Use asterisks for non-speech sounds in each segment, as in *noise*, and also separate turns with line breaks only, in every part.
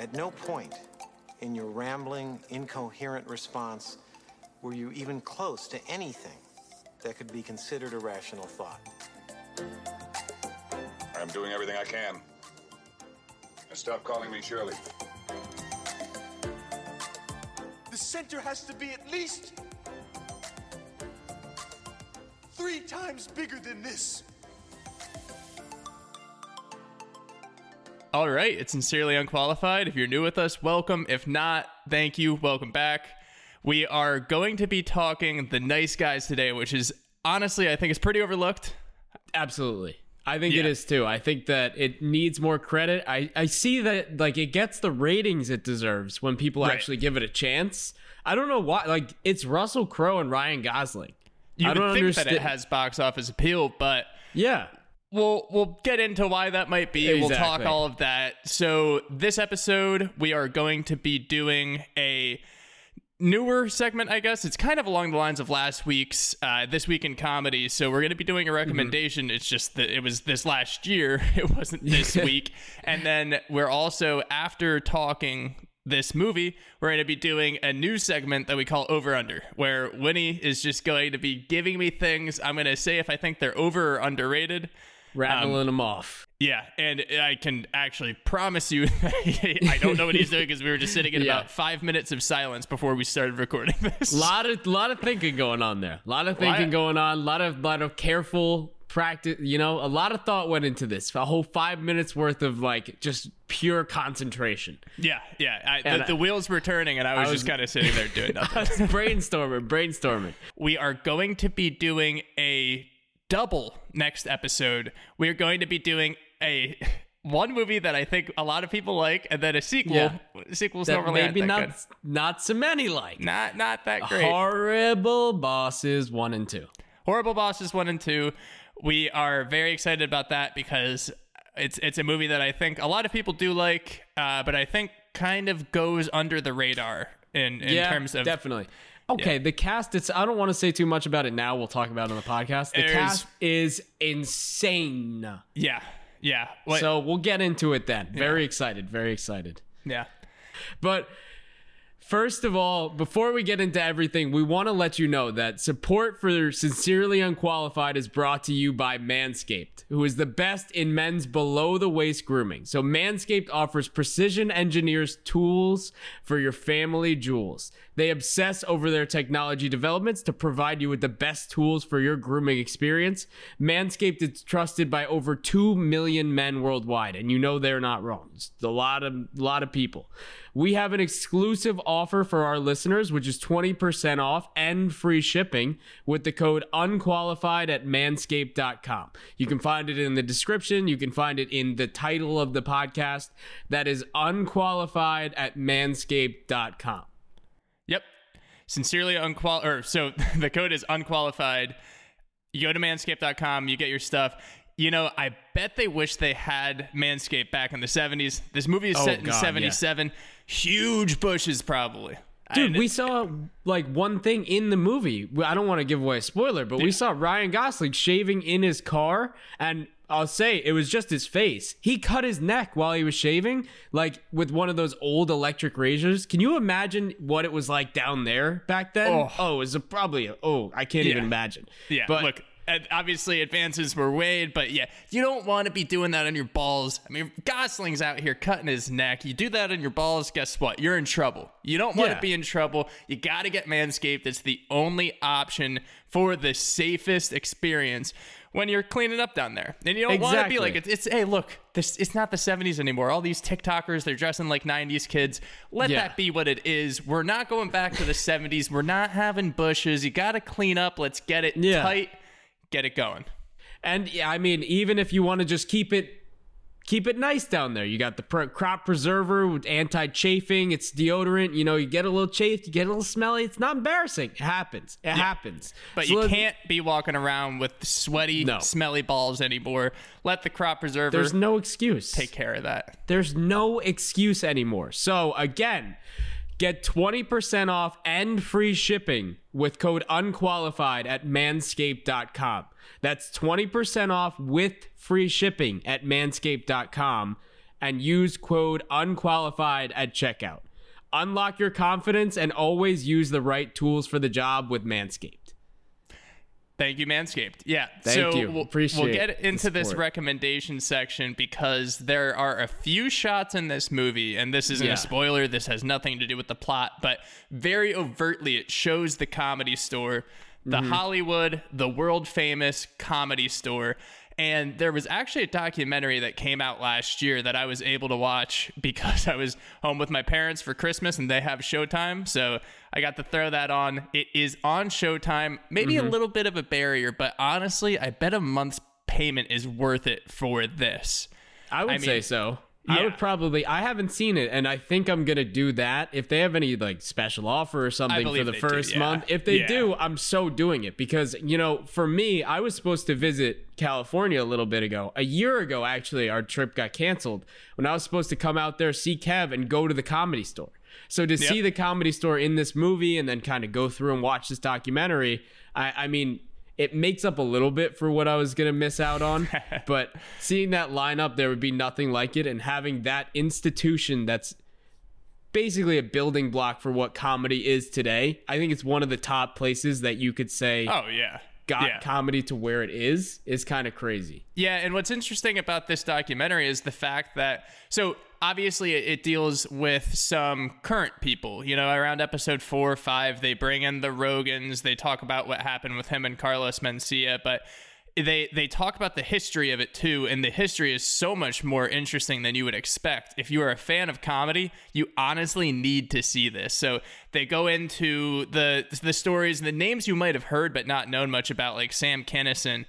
At no point in your rambling, incoherent response were you even close to anything that could be considered a rational thought.
I'm doing everything I can. And stop calling me Shirley.
The center has to be at least three times bigger than this.
All right, it's sincerely unqualified. If you're new with us, welcome. If not, thank you. Welcome back. We are going to be talking the nice guys today, which is honestly, I think, is pretty overlooked.
Absolutely. I think it
Yeah.
is too. I think that it needs more credit. I, I see that like it gets the ratings it deserves when people
Right.
actually give it a chance. I don't know why. Like it's Russell Crowe and Ryan Gosling.
You
I don't
think
understand.
that it has box office appeal, but
Yeah.
We'll we'll get into why that might be. We'll talk all of that. So this episode, we are going to be doing a newer segment, I guess. It's kind of along the lines of last week's uh, this week in comedy. So we're going to be doing a recommendation. It's just that it was this last year. *laughs* It wasn't *laughs* this week. And then we're also after talking this movie, we're going to be doing a new segment that we call Over Under, where Winnie is just going to be giving me things. I'm going to say if I think they're over or underrated.
Rattling um, them off.
Yeah, and I can actually promise you *laughs* I don't know what he's doing because we were just sitting in
Yeah.
about five minutes of silence before we started recording *laughs* this.
A lot of lot of thinking going on there. A lot of thinking
Lot-
going on. A lot of lot of careful practice. You know, a lot of thought went into this. A whole five minutes worth of like just pure concentration.
yeah, yeah. I, the, the wheels were turning, and I was,
was-
just kind of sitting there doing *laughs* nothing.
brainstorming, brainstorming.
we are going to be doing a double next episode. We are going to be doing a *laughs* one movie that I think a lot of people like, and then a sequel.
Yeah.
Sequels
That
normally
maybe not
good.
not so many like.
Not not that great.
Horrible bosses one and two.
Horrible Bosses one and two. We are very excited about that because it's it's a movie that I think a lot of people do like, uh, but I think kind of goes under the radar in in
yeah,
terms of
definitely. Okay, the cast. It's. I don't want to say too much about it now. We'll talk about it on the podcast. The
There's-
cast is insane.
yeah yeah
So we'll get into it then. Very excited. Very excited.
yeah
But first of all, before we get into everything, we want to let you know that support for Sincerely Unqualified is brought to you by Manscaped, who is the best in men's below the waist grooming. So Manscaped offers precision engineers tools for your family jewels. They obsess over their technology developments to provide you with the best tools for your grooming experience. Manscaped is trusted by over 2 million men worldwide, and you know they're not wrong. It's a lot of lot of people. We have an exclusive offer for our listeners, which is 20% off and free shipping with the code unqualified at manscaped.com. You can find it in the description, you can find it in the title of the podcast. That is unqualified at manscaped.com.
yep sincerely unqual or so *laughs* the code is unqualified you go to manscaped.com you get your stuff you know i bet they wish they had manscaped back in the 70s this movie is
Oh,
set in
God, yeah.
77 huge bushes probably
Dude, we saw like one thing in the movie. I don't want to give away a spoiler, but we saw Ryan Gosling shaving in his car, and I'll say it was just his face. He cut his neck while he was shaving, like with one of those old electric razors. Can you imagine what it was like down there back then?
Oh.
Oh, it was a, probably a, oh, I can't
Yeah.
even imagine.
Yeah,
but
look, obviously advances were made, but yeah, you don't want to be doing that on your balls. I mean, Gosling's out here cutting his neck. You do that on your balls, guess what? You're in trouble. You don't want
Yeah.
to be in trouble. You got to get Manscaped. It's the only option for the safest experience when you're cleaning up down there. And you don't want to be like, it's, it's hey, look, this it's not the 70s anymore. All these TikTokers, they're dressing like 90s kids. Let
Yeah.
that be what it is. We're not going back to the 70s. We're not having bushes. You got to clean up. Let's get it
Yeah.
tight. Get it going.
And yeah, I mean, even if you want to just keep it keep it nice down there, you got the crop preserver with anti-chafing. It's deodorant. You know, you get a little chafed, you get a little smelly. It's not embarrassing. It happens. It happens.
But
So
you can't be walking around with sweaty,
No.
smelly balls anymore. Let the crop preserver
There's no excuse.
take care of that.
There's no excuse anymore. So again, get 20% off and free shipping with code unqualified at manscaped.com. That's 20% off with free shipping at manscaped.com and use code unqualified at checkout. Unlock your confidence and always use the right tools for the job with Manscaped.
Thank you, Manscaped. Yeah.
Thank
so
you.
We'll,
Appreciate
we'll get into this recommendation section because there are a few shots in this movie, and this isn't
Yeah.
a spoiler. This has nothing to do with the plot, but very overtly, it shows the comedy store, the
Mm-hmm.
Hollywood, the world famous comedy store. And there was actually a documentary that came out last year that I was able to watch *laughs* because I was home with my parents for Christmas and they have Showtime. So I got to throw that on. It is on Showtime. Maybe
Mm-hmm.
a little bit of a barrier, but honestly, I bet a month's payment is worth it for this.
I would
I
say
mean,
so. I
yeah.
would probably. I haven't seen it, and I think I'm gonna do that. If they have any like special offer or something for the
they do,
first
yeah.
month, if they
Yeah.
do, I'm so doing it because you know, for me, I was supposed to visit California a little bit ago. A year ago, actually, our trip got canceled when I was supposed to come out there, see Kev, and go to the comedy store. So to see the comedy store in this movie and then kind of go through and watch this documentary, I, I mean, it makes up a little bit for what I was gonna miss out on. *laughs* but seeing that lineup, there would be nothing like it, and having that institution that's basically a building block for what comedy is today. I think it's one of the top places that you could say
Oh, yeah.
got
yeah.
comedy to where it is is kind of crazy.
Yeah, and what's interesting about this documentary is the fact that so obviously it, deals with some current people. You know, around episode four or five, they bring in the Rogans. They talk about what happened with him and Carlos Mencia, but they they talk about the history of it too, and the history is so much more interesting than you would expect. If you are a fan of comedy, you honestly need to see this. So they go into the the stories and the names you might have heard but not known much about, like Sam Kinison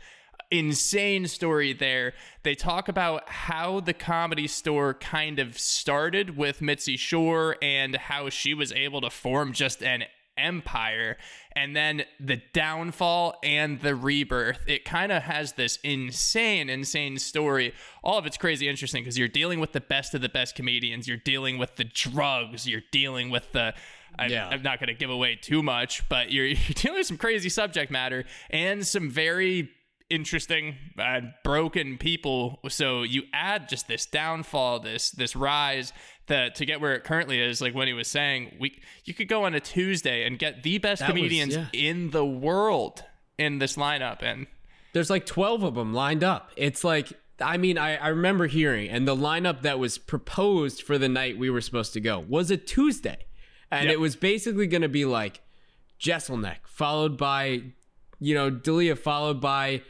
insane story there. They talk about how the comedy store kind of started with Mitzi Shore and how she was able to form just an empire. And then the downfall and the rebirth. It kind of has this insane insane story. All of it's crazy interesting because you're dealing with the best of the best comedians. You're dealing with the drugs. You're dealing with the I,
Yeah.
I'm not going to give away too much, but you're, *laughs* you're dealing with some crazy subject matter and some very interesting uh, broken people so you add just this downfall this this rise that to get where it currently is like when he was saying we you could go on a tuesday and get the best
That was-
comedians
yeah.
in the world in this lineup and
There's like 12 of them lined up. It's like, I mean, I, I remember hearing, and the lineup that was proposed for the night we were supposed to go was a Tuesday. And
Yep.
it was basically going to be like Jeselnik, followed by, you know, D'Elia, followed by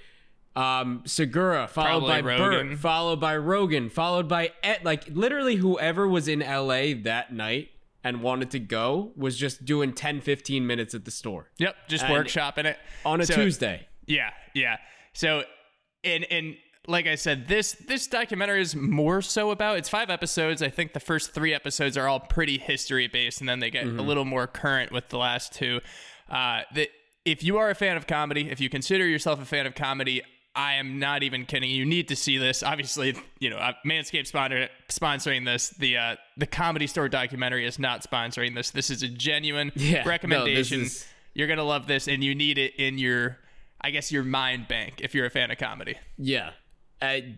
um, Segura, followed
Probably
by
Rogan.
Burt, followed by Rogan, followed by Ed. Like, literally, whoever was in LA that night and wanted to go was just doing 10, 15 minutes at the store
yep just
And-
workshopping it
on a
So-
Tuesday.
Yeah, yeah. So, and and like I said, this this documentary is more so about. It's five episodes. I think the first three episodes are all pretty history based, and then they get a little more current with the last two. Uh, that if you are a fan of comedy, if you consider yourself a fan of comedy. I am not even kidding. You need to see this. Obviously, you know, uh, Manscaped sponsor, sponsoring this. The uh, the Comedy Store documentary is not sponsoring this. This is a genuine *laughs*
Yeah, no,
recommendation.
is-
You're gonna love this, and you need it in your, I guess, your mind bank if you're a fan of comedy.
Yeah. I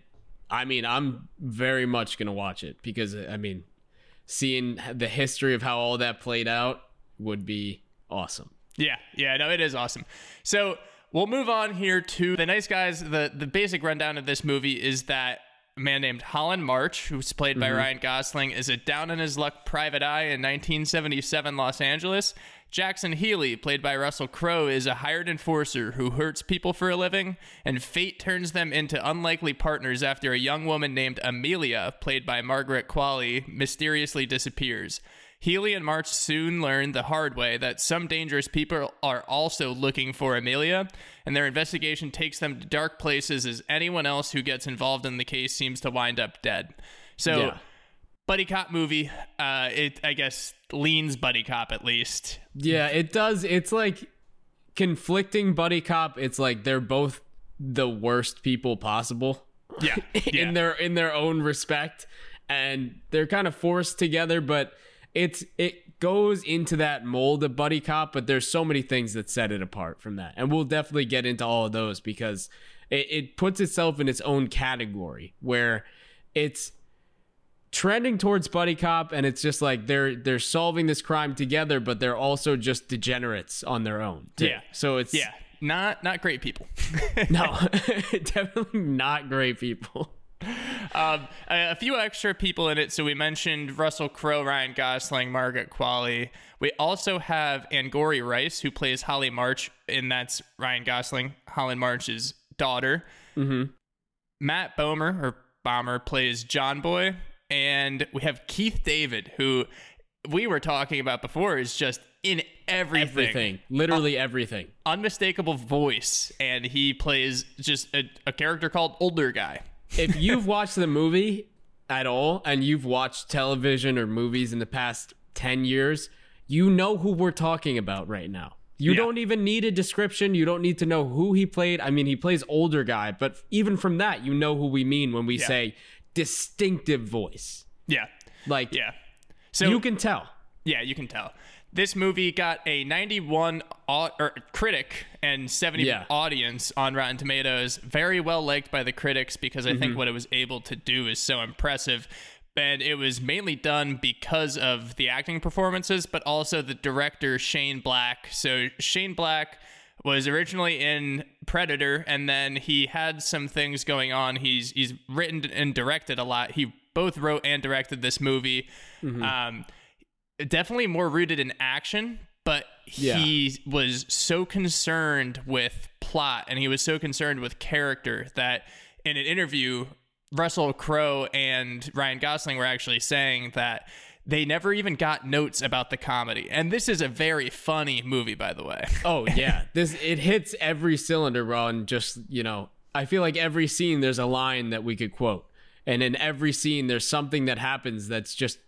I mean, I'm very much going to watch it because I mean, seeing the history of how all that played out would be awesome.
Yeah, yeah, no, it is awesome. So we'll move on here to the nice guys. The the basic rundown of this movie is that a man named Holland March, who's played by mm-hmm. Ryan Gosling, is a down in his luck private eye in 1977 Los Angeles. Jackson Healy, played by Russell Crowe, is a hired enforcer who hurts people for a living, and fate turns them into unlikely partners after a young woman named Amelia, played by Margaret Qualley, mysteriously disappears. Healy and March soon learn the hard way that some dangerous people are also looking for Amelia, and their investigation takes them to dark places as anyone else who gets involved in the case seems to wind up dead. So,
Yeah.
buddy cop movie. Uh, it I guess leans buddy cop at least.
Yeah, it does. It's like conflicting buddy cop. It's like they're both the worst people possible.
Yeah, *laughs* yeah.
in their in their own respect and they're kind of forced together but it's it goes into that mold of buddy cop but there's so many things that set it apart from that and we'll definitely get into all of those because it, it puts itself in its own category where it's trending towards buddy cop and it's just like they're they're solving this crime together but they're also just degenerates on their own too.
Yeah.
so it's
Yeah, not not great people. *laughs*
no *laughs* *laughs* definitely not great people
um, a, a few extra people in it. So we mentioned Russell Crowe, Ryan Gosling, Margaret Qualley. We also have Angourie Rice, who plays Holly March, and that's Ryan Gosling, Holly March's daughter.
Mm-hmm.
Matt Bomer or Bomber plays John Boy, and we have Keith David, who we were talking about before, is just in everything,
everything literally everything
unmistakable voice, and he plays just a, a character called Older Guy.
If you've watched the movie at all and you've watched television or movies in the past 10 years, you know who we're talking about right now. You
Yeah.
don't even need a description. You don't need to know who he played. I mean, he plays older guy, but even from that, you know who we mean when we
Yeah.
say distinctive voice.
Yeah,
Like
yeah. So
you can tell.
Yeah, you can tell. This movie got a 91 au- or critic and 70
Yeah.
audience on Rotten Tomatoes. Very well liked by the critics because I
Mm-hmm.
think what it was able to do is so impressive. And it was mainly done because of the acting performances, but also the director, Shane Black. So, Shane Black was originally in Predator, and then he had some things going on. He's he's written and directed a lot. He both wrote and directed this movie.
Mm-hmm.
Um, definitely more rooted in action, but he was so concerned with plot and he was so concerned with character that in an interview, Russell Crowe and Ryan Gosling were actually saying that they never even got notes about the comedy. And this is a very funny movie, by the way.
Oh *laughs* yeah, this it hits every cylinder, bro. And just you know, I feel like every scene there's a line that we could quote, and in every scene there's something that happens that's just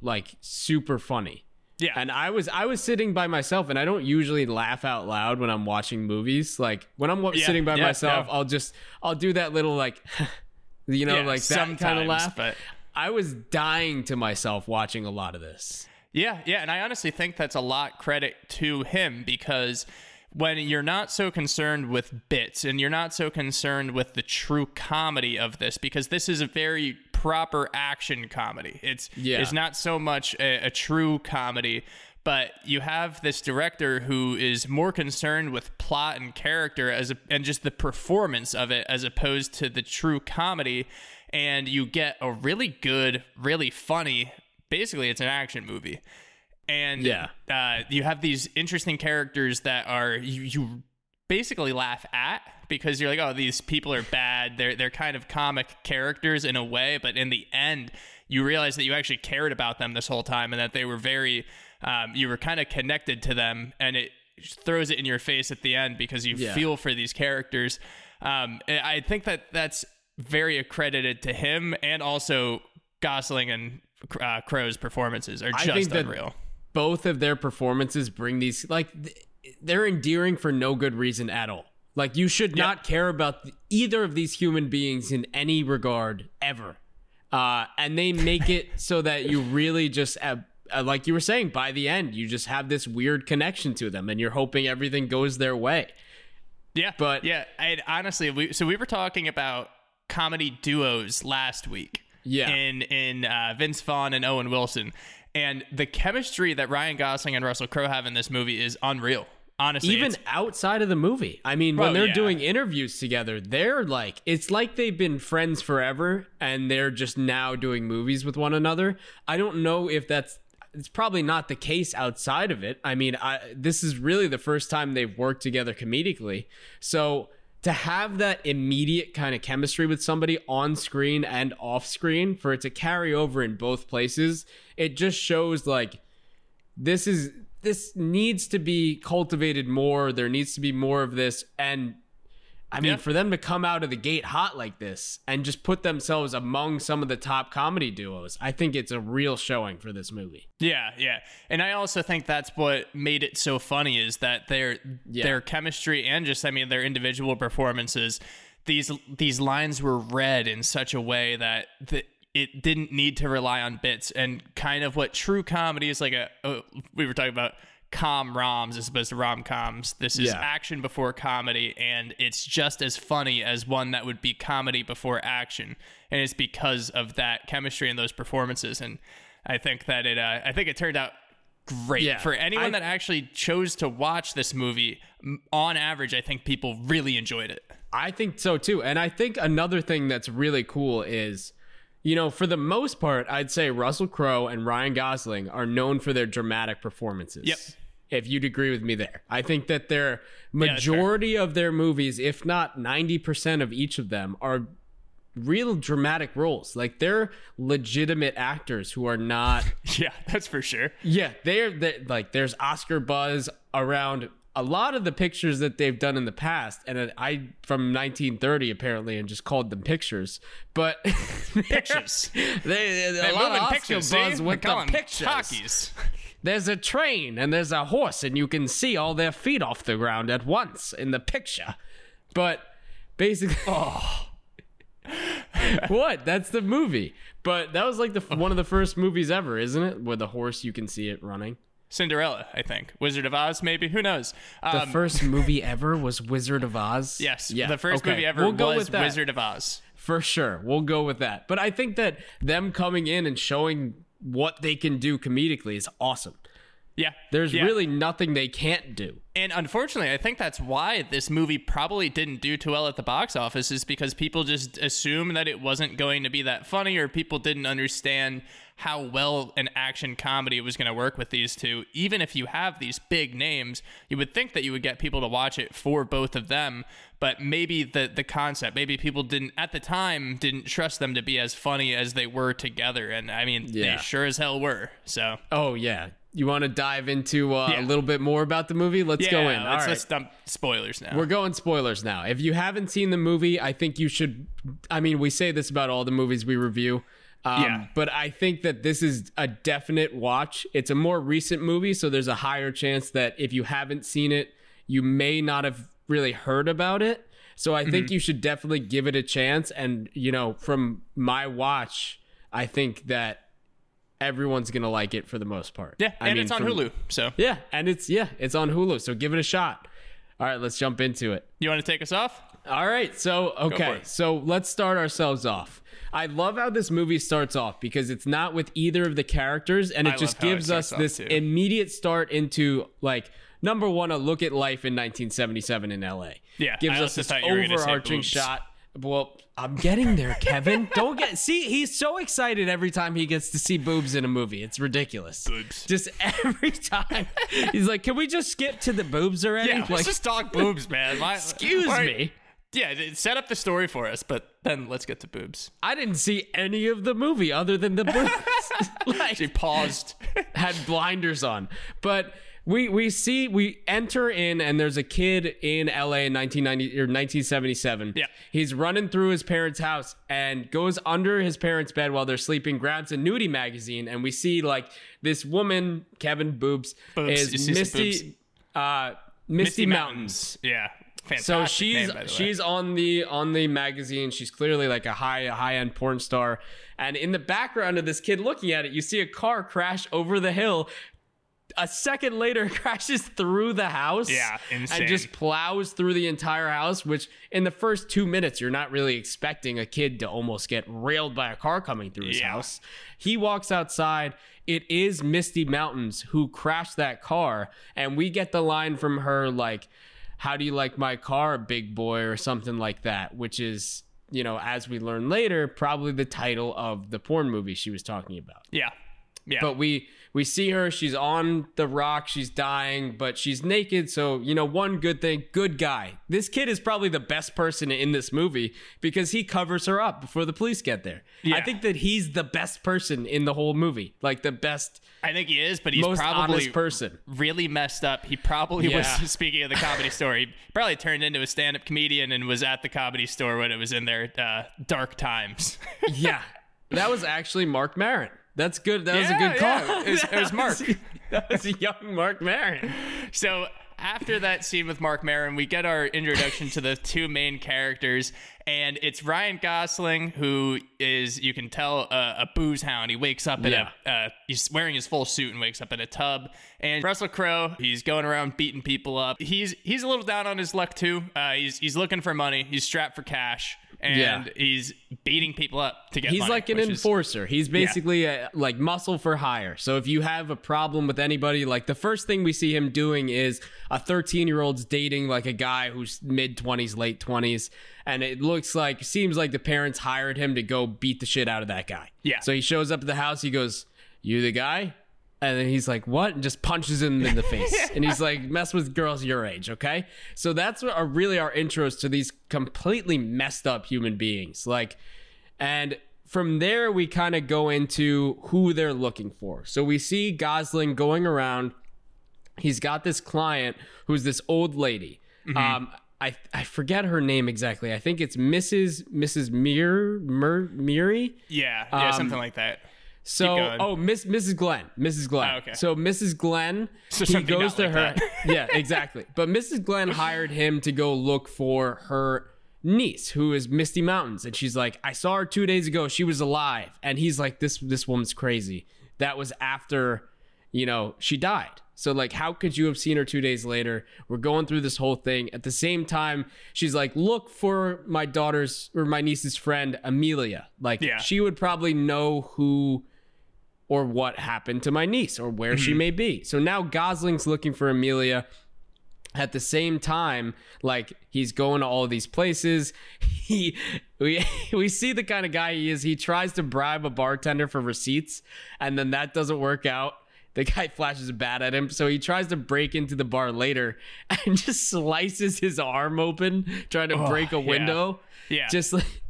like super funny.
Yeah.
And I was I was sitting by myself, and I don't usually laugh out loud when I'm watching movies. Like when I'm
Yeah,
sitting by
yeah,
myself,
no.
I'll just I'll do that little like, *laughs* you know,
Yeah,
like that kind of laugh.
but-
I was dying to myself watching a lot of this.
Yeah, yeah, and I honestly think that's a lot credit to him because when you're not so concerned with bits and you're not so concerned with the true comedy of this because this is a very proper action comedy. It's
Yeah.
it's not so much a, a true comedy, but you have this director who is more concerned with plot and character as a, and just the performance of it as opposed to the true comedy and you get a really good, really funny basically it's an action movie and
Yeah.
uh, you have these interesting characters that are you, you basically laugh at because you're like oh these people are bad they're they're kind of comic characters in a way but in the end you realize that you actually cared about them this whole time and that they were very um, you were kind of connected to them and it throws it in your face at the end because you
Yeah.
feel for these characters um, I think that that's very accredited to him and also Gosling and uh, Crowe's performances are just unreal.
both of their performances bring these like th- they're endearing for no good reason at all. Like you should not care about th- either of these human beings in any regard ever. Uh, and they make it *laughs* so that you really just uh, uh, like you were saying by the end you just have this weird connection to them and you're hoping everything goes their way.
Yeah,
But-
yeah, and honestly, we so we were talking about comedy duos last week.
Yeah.
in in uh, Vince Vaughn and Owen Wilson, and the chemistry that Ryan Gosling and Russell Crowe have in this movie is unreal. Honestly,
even outside of the movie. I mean, when they're
yeah.
doing interviews together, they're like, it's like they've been friends forever and they're just now doing movies with one another. I don't know if that's, it's probably not the case outside of it. I mean, I, this is really the first time they've worked together comedically. So to have that immediate kind of chemistry with somebody on screen and off screen, for it to carry over in both places, it just shows like, this is this needs to be cultivated more there needs to be more of this and i mean
Yeah.
for them to come out of the gate hot like this and just put themselves among some of the top comedy duos i think it's a real showing for this movie
Yeah, yeah. And I also think that's what made it so funny is that their
Yeah.
their chemistry and just I mean their individual performances these these lines were read in such a way that the, it didn't need to rely on bits and kind of what true comedy is like a, a we were talking about com roms as opposed to rom coms. This is
Yeah.
action before comedy, and it's just as funny as one that would be comedy before action. And it's because of that chemistry and those performances. And I think that it, uh, I think it turned out great
Yeah,
for anyone
I-
that actually chose to watch this movie. On average, I think people really enjoyed it.
I think so too. And I think another thing that's really cool is, you know, for the most part, I'd say Russell Crowe and Ryan Gosling are known for their dramatic performances.
Yep.
If you'd agree with me there, I think that their majority of their movies, if not 90% of each of them, are real dramatic roles. Like they're legitimate actors who are not *laughs*
Yeah, that's for sure.
yeah, they're, they like there's Oscar buzz around a lot of the pictures that they've done in the past, and I from 1930 apparently, and just called them pictures. But *laughs*
Pictures.
they, they, a lot of
pictures,
buzz with
They
the pictures.
talkies. *laughs*
There's a train and there's a horse, and you can see all their feet off the ground at once in the picture. But basically, oh. *laughs* what? That's the movie. But that was like the one of the first movies ever, isn't it? Where the horse you can see it running.
Cinderella, I think. Wizard of Oz, maybe. Who knows?
The
Um,
first *laughs* movie ever was Wizard of Oz.
yes,
Yeah.
the first
okay.
movie ever
We'll go
was
with that.
Wizard of Oz.
for sure. We'll go with that. But I think that them coming in and showing what they can do comedically is awesome.
Yeah,
There's
yeah.
really nothing they can't do.
And unfortunately, I think that's why this movie probably didn't do too well at the box office, is because people just assumed that it wasn't going to be that funny, or people didn't understand how well an action comedy was going to work with these two. Even if you have these big names, you would think that you would get people to watch it for both of them. But maybe the the concept, maybe people didn't at the time didn't trust them to be as funny as they were together. And I mean,
Yeah.
they sure as hell were. So
Oh yeah. You want to dive into uh,
Yeah.
a little bit more about the movie? Let's
yeah,
go in. All
let's,
right.
let's dump spoilers now.
We're going spoilers now. If you haven't seen the movie, I think you should. I mean, we say this about all the movies we review. Um,
Yeah.
But I think that this is a definite watch. It's a more recent movie, so there's a higher chance that if you haven't seen it, you may not have really heard about it. So I
Mm-hmm.
think you should definitely give it a chance. And, you know, from my watch, I think that everyone's going to like it for the most part.
yeah,
I
and
mean,
it's on
from-
Hulu. So
Yeah. And it's, yeah, it's on Hulu. So give it a shot. All right, let's jump into it.
you want to take us off?
All right, so okay, so let's start ourselves off. I love how this movie starts off because it's not with either of the characters, and it
I
just
how it
gives us this immediate start into like number one, a look at life in 1977 in LA.
Yeah,
gives
I
us this
thought you were gonna say
overarching shot. Well, I'm getting there, Kevin. *laughs* Don't get see. He's so excited every time he gets to see boobs in a movie. It's ridiculous.
Boobs.
Just every time, he's like, "Can we just skip to the boobs already?"
Yeah,
like,
let's just talk boobs, man. Why- *laughs*
excuse
why-
me.
Yeah, set up the story for us, but then let's get to boobs.
I didn't see any of the movie other than the boobs. *laughs* like,
She paused.
had blinders on. But we we see we enter in and there's a kid in LA in 1990 or 1977.
Yeah.
He's running through his parents' house and goes under his parents' bed while they're sleeping, grabs a nudie magazine, and we see like this woman, Kevin Boobs,
Boobs.
Is Misty uh Misty, Mountains.
Yeah, fantastic.
So she's
name, by the way.
she's on the on the magazine. She's clearly like a high high end porn star. And in the background of this kid looking at it, you see a car crash over the hill. A second later, *laughs* crashes through the house.
Yeah, insane.
And just plows through the entire house. Which in the first two minutes, you're not really expecting a kid to almost get railed by a car coming through his
Yeah.
house. He walks outside. It is Misty Mountains who crashed that car, and we get the line from her like how do you like my car, big boy, or something like that, which is, you know, as we learn later, probably the title of the porn movie she was talking about.
yeah, yeah.
But we we see her, she's on the rock, she's dying, but she's naked. So, you know, one good thing, good guy. This kid is probably the best person in this movie because he covers her up before the police get there. I think that he's the best person in the whole movie. Like the best,
I think he is, but he's
most
probably
person.
really messed up. He probably
Yeah.
was *laughs* speaking of the comedy store. He probably turned into a stand-up comedian and was at the comedy store when it was in their uh, dark times. *laughs*
yeah. That was actually Marc Maron. That's good. That was a good call.
yeah. *laughs* It was- it was *laughs* Marc.
that was a young Marc Maron.
So after that scene with Marc Maron, we get our introduction to the two main characters, and it's Ryan Gosling, who is you can tell a, a booze hound. He wakes up in
Yeah.
a uh, he's wearing his full suit and wakes up in a tub. And Russell Crowe, he's going around beating people up. He's he's a little down on his luck too. Uh, he's he's looking for money. He's strapped for cash, and
Yeah.
he's beating people up to get.
He's
money,
like an
which is-
enforcer. He's basically a, like muscle for hire. So if you have a problem with anybody, like the first thing we see him doing is a 13 year old's dating like a guy who's mid 20s, late 20s, and it looks like seems like the parents hired him to go beat the shit out of that guy.
Yeah.
So he shows up at the house. He goes, "You the guy?" And then he's like, "What?" and just punches him in the face. *laughs* and he's like, "Mess with girls your age, okay?" So that's what are really our intros to these completely messed up human beings. Like, and from there we kind of go into who they're looking for. So we see Gosling going around. He's got this client who's this old lady. Um, I I forget her name exactly. I think it's Mrs. Mrs. Mir Mir Miri.
yeah, yeah,
um,
something like that.
So, oh, Miss Mrs. Glenn, Mrs. Glenn.
Oh, okay.
So Mrs. Glenn,
So
he goes to
like
her. *laughs* yeah, exactly. But Mrs. Glenn hired him to go look for her niece, who is Misty Mountains, and she's like, I saw her two days ago. She was alive, and he's like, this this woman's crazy. That was after, you know, she died. So like, how could you have seen her two days later? We're going through this whole thing. At the same time, she's like, look for my daughter's or my niece's friend Amelia. Like,
Yeah.
she would probably know who or what happened to my niece or where she mm-hmm. may be. So now Gosling's looking for Amelia. At the same time, like he's going to all these places. *laughs* He we *laughs* we see the kind of guy he is. He tries to bribe a bartender for receipts, and then that doesn't work out. The guy *laughs* flashes a bat at him, so he tries to break into the bar later and just slices his arm open trying to oh, break a
Oh, yeah.
window.
Yeah.
Just like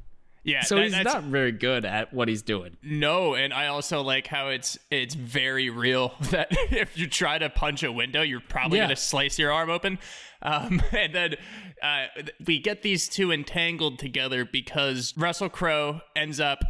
Yeah,
so
that-
he's not very good at what he's doing.
No, and I also like how it's it's very real *laughs* that if you try to punch a window, you're probably
Yeah.
gonna slice your arm open. Um, *laughs* and then uh, we get these two entangled together because Russell Crowe ends up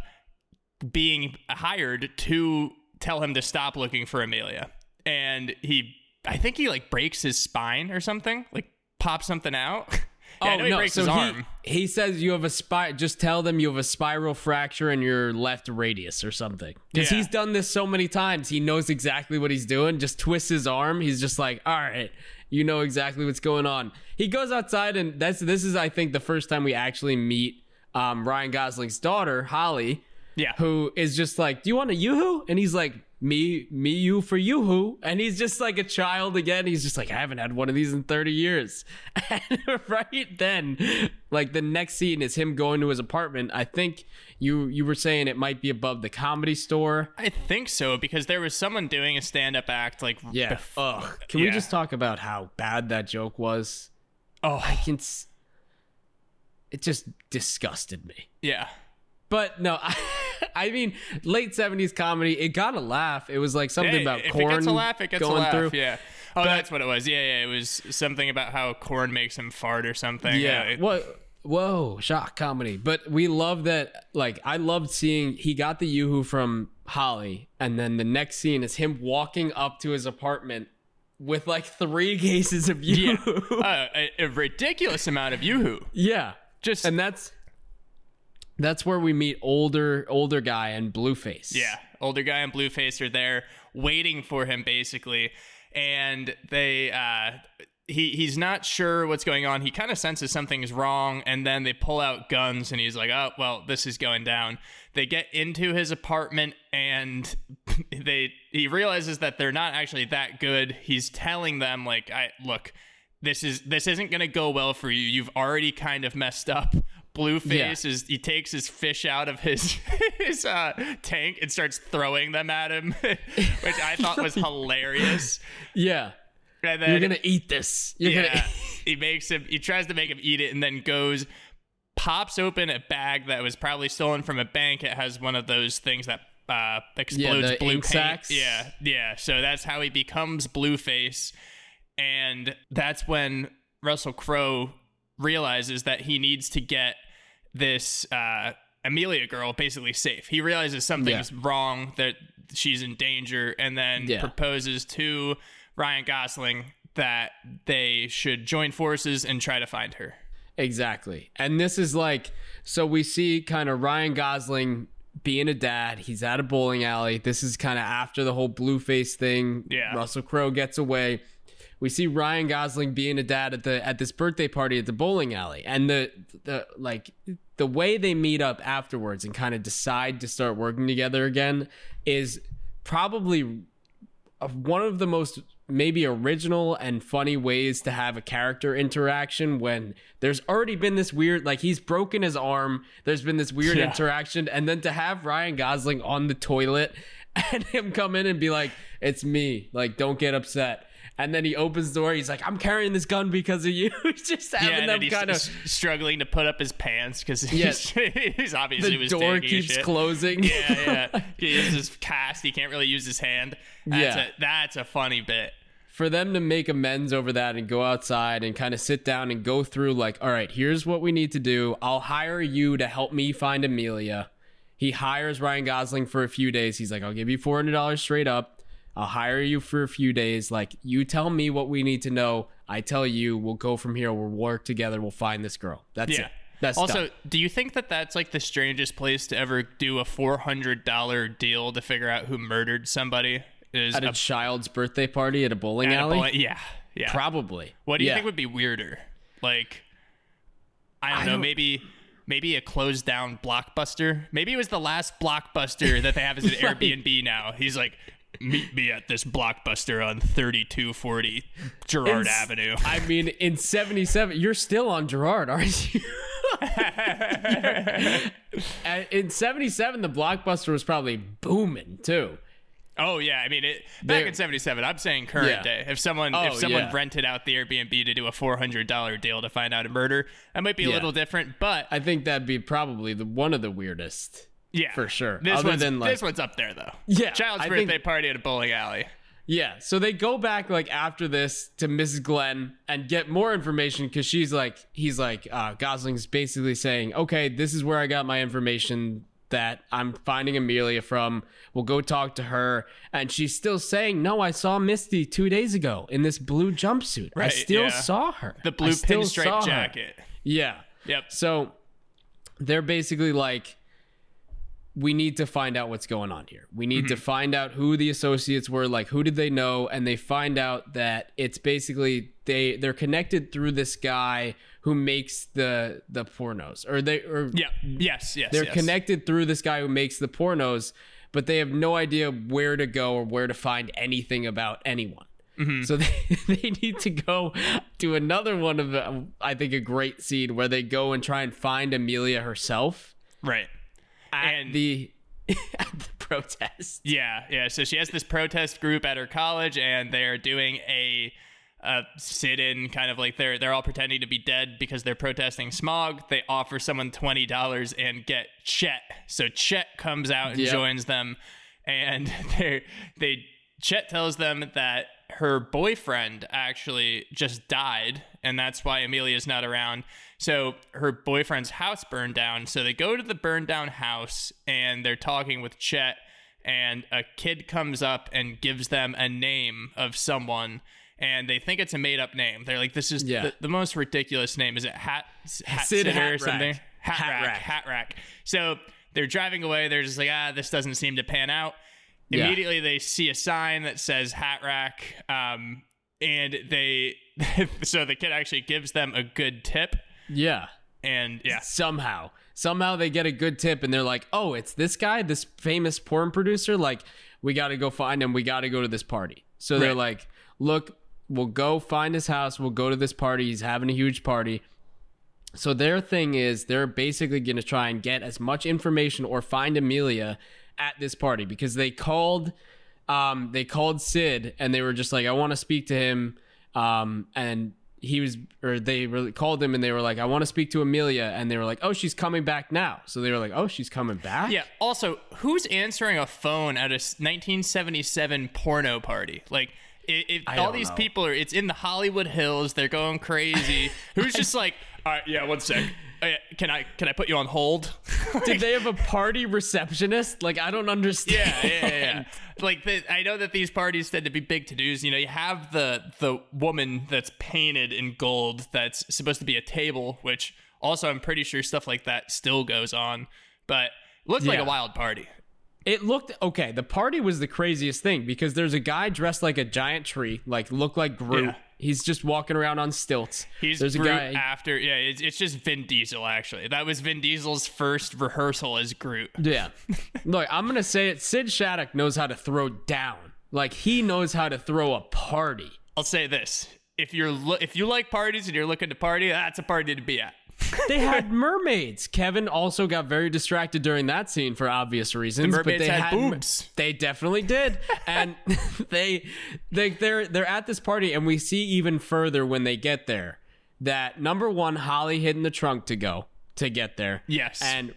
being hired to tell him to stop looking for Amelia, and he, I think he like breaks his spine or something, like pops something out. *laughs* yeah, I know he
Oh, so
his
he,
arm.
he says you have a spy. Just tell them you have a spiral fracture in your left radius or something. Because
Yeah.
he's done this so many times, he knows exactly what he's doing. Just twists his arm. He's just like, all right, you know exactly what's going on. He goes outside, and that's this is I think the first time we actually meet um, Ryan Gosling's daughter, Holly.
Yeah.
Who is just like, do you want a yoo-hoo? And he's like, me, me, you for you who And he's just like a child again. He's just like, I haven't had one of these in 30 years. *laughs* And right then, like the next scene is him going to his apartment. I think you you were saying it might be above the comedy store.
I think so because there was someone doing a stand-up act like
Yeah. Ugh. Can we just talk about how bad that joke was?
oh
I can. s- It just disgusted me.
yeah
But no, *laughs* I, *laughs* I mean, late seventies comedy. It got a laugh. It was like something
Hey,
about
if
corn
it gets a laugh, it gets
going
a laugh.
through.
Yeah. Oh, that's what it was. Yeah, yeah. It was something about how corn makes him fart or something.
Yeah.
Uh, it-
what? Whoa, shock comedy. But we love that. Like, I loved seeing he got the yoo-hoo from Holly, and then the next scene is him walking up to his apartment with like three cases of
yeah.
yoo-hoo.
Uh, a, a ridiculous amount of yoo-hoo. *laughs*
yeah.
Just
And that's that's where we meet older older guy and Blueface.
yeah, older guy and Blueface are there waiting for him basically, and they uh, he he's not sure what's going on. He kind of senses something's wrong, and then they pull out guns, and he's like, "Oh, well, this is going down." They get into his apartment, and *laughs* they he realizes that they're not actually that good. He's telling them like, "I look." This is this isn't gonna go well for you. You've already kind of messed up. Blueface is he takes his fish out of his *laughs* his uh, tank and starts throwing them at him, *laughs* which I thought was hilarious.
Yeah.
And then
You're gonna eat this. You're
yeah,
gonna *laughs*
he makes him he tries to make him eat it and then goes pops open a bag that was probably stolen from a bank. It has one of those things that uh, explodes
the
blue paint.
sacs.
Yeah, yeah. So that's how he becomes Blueface, and that's when Russell Crowe realizes that he needs to get this uh, Amelia girl basically safe. He realizes something's wrong, that she's in danger, and then
Yeah.
proposes to Ryan Gosling that they should join forces and try to find her.
Exactly. And this is like so we see kind of Ryan Gosling being a dad. He's at a bowling alley. This is kind of after the whole Blueface thing.
Yeah.
Russell Crowe gets away. We see Ryan Gosling being a dad at the at this birthday party at the bowling alley. And the the like the way they meet up afterwards and kind of decide to start working together again is probably one of the most maybe original and funny ways to have a character interaction when there's already been this weird like he's broken his arm there's been this weird
Yeah.
interaction and then to have Ryan Gosling on the toilet *laughs* and him come in and be like it's me like don't get upset and then he opens the door he's like I'm carrying this gun because of you *laughs* He's just
Yeah,
having
and
them kind of
struggling to put up his pants because
Yes.
he's, *laughs* he's obviously
the door keeps closing
Yeah, *laughs* yeah. He has his cast. He can't really use his hand. That's
Yeah.
a, that's a funny bit.
for them to make amends over that and go outside and kind of sit down and go through like all right here's what we need to do i'll hire you to help me find amelia he hires ryan gosling for a few days he's like i'll give you $400 straight up i'll hire you for a few days like you tell me what we need to know i tell you we'll go from here we'll work together we'll find this girl that's
Yeah.
it that's
also,
done.
do you think that that's like the strangest place to ever do a four hundred dollar deal to figure out who murdered somebody? Is
at a
a,
child's birthday party at a bowling
at a
alley
yeah, yeah.
probably
What do you
Yeah.
think would be weirder? Like, I don't
I
know.
don't-
Maybe, maybe a closed down blockbuster. Maybe it was the last blockbuster that they have as an *laughs* Airbnb now. He's like, meet me at this blockbuster on thirty two forty Gerard
Ins-
Avenue.
I mean, in 77, you're still on Gerard, aren't you? *laughs* In 77, the blockbuster was probably booming too.
Oh yeah, I mean it back
They're-
in '77. I'm saying current
Yeah.
day. If someone
Oh,
if someone
yeah.
rented out the Airbnb to do a four hundred dollar deal to find out a murder, that might be a
Yeah.
little different. But
I think that'd be probably the one of the weirdest.
Yeah,
for sure.
This
Other
one's
than, like-
this one's up there though.
Yeah,
child's
I
birthday
think-
party at a bowling alley.
Yeah, so they go back like after this to Mrs. Glenn and get more information because she's like, he's like, uh, Gosling's basically saying, okay, this is where I got my information that I'm finding Amelia from. We'll go talk to her, and she's still saying, no, I saw Misty two days ago in this blue jumpsuit. I still
yeah.
saw her.
The blue pinstripe
her."
jacket.
Yeah.
Yep.
So they're basically like, we need to find out what's going on here. We need to
Mm-hmm.
find out who the associates were, like who did they know, and they find out that it's basically they they're connected through this guy who makes the the pornos, or they or
Yeah. Yes. Yes.
they're
yes.
connected through this guy who makes the pornos, but they have no idea where to go or where to find anything about anyone.
Mm-hmm.
So *laughs* they, they need to go to another one of the, I think, a great scene where they go and try and find Amelia herself
Right.
At
And-
the *laughs* at the protest.
Yeah, yeah. So she has this protest group at her college, and they're doing a, a sit-in, kind of like they're they're all pretending to be dead because they're protesting smog. They offer someone twenty dollars and get Chet. So Chet comes out and
Yep.
joins them, and *laughs* they they Chet tells them that her boyfriend actually just died, and that's why Amelia's not around. So her boyfriend's house burned down. So they go to the burned down house and they're talking with Chet, and a kid comes up and gives them a name of someone. And they think it's a made up name. They're like, "This is
Yeah.
the, the most ridiculous name. Is it Hat Hat
Sid
Sitter or something?
Rack.
Hat,
Hat
rack,
Rack.
Hat Rack. So they're driving away. They're just like, ah, this doesn't seem to pan out.
Yeah.
Immediately, they see a sign that says Hat Rack, um, and they *laughs* so the kid actually gives them a good tip,
Yeah.
and yeah,
Somehow, somehow they get a good tip and they're like, "Oh, it's this guy, this famous porn producer. Like, we got to go find him. We got to go to this party." So they're like, "Look, we'll go find his house. We'll go to this party. He's having a huge party." So their thing is they're basically going to try and get as much information or find Amelia at this party because they called um they called Sid and they were just like I want to speak to him um and he was or they really called him and they were like I want to speak to Amelia and they were like oh she's coming back now. So they were like oh she's coming back?
yeah. Also, who's answering a phone at a 1977 porno party? Like, it, all these
know.
people are. It's in the Hollywood Hills. They're going crazy. *laughs* who's just like, all right, yeah, one sec. Oh, yeah, can I can I put you on hold? *laughs*
Did they have a party receptionist? Like I don't understand.
yeah, yeah, yeah. like the, I know that these parties tend to be big to dos. You know, you have the the woman that's painted in gold that's supposed to be a table, which also I'm pretty sure stuff like that still goes on, but it looked like a wild party.
It looked okay. The party was the craziest thing because there's a guy dressed like a giant tree, like looked like Groot.
Yeah.
He's just walking around on stilts.
He's
there's a guy.
after. Yeah, it's, it's just Vin Diesel. Actually, that was Vin Diesel's first rehearsal as Groot.
Yeah. *laughs* Look, I'm gonna say it. Sid Shattuck knows how to throw down. Like he knows how to throw a party.
I'll say this: if you're lo- if you like parties and you're looking to party, that's a party to be at.
They had mermaids. Kevin also got very distracted during that scene for obvious reasons. but
mermaids
they
had
mer-
boobs.
They definitely did, and *laughs* they they they're they're at this party, and we see even further when they get there that number one, Holly hid in the trunk to go to get there.
Yes.
and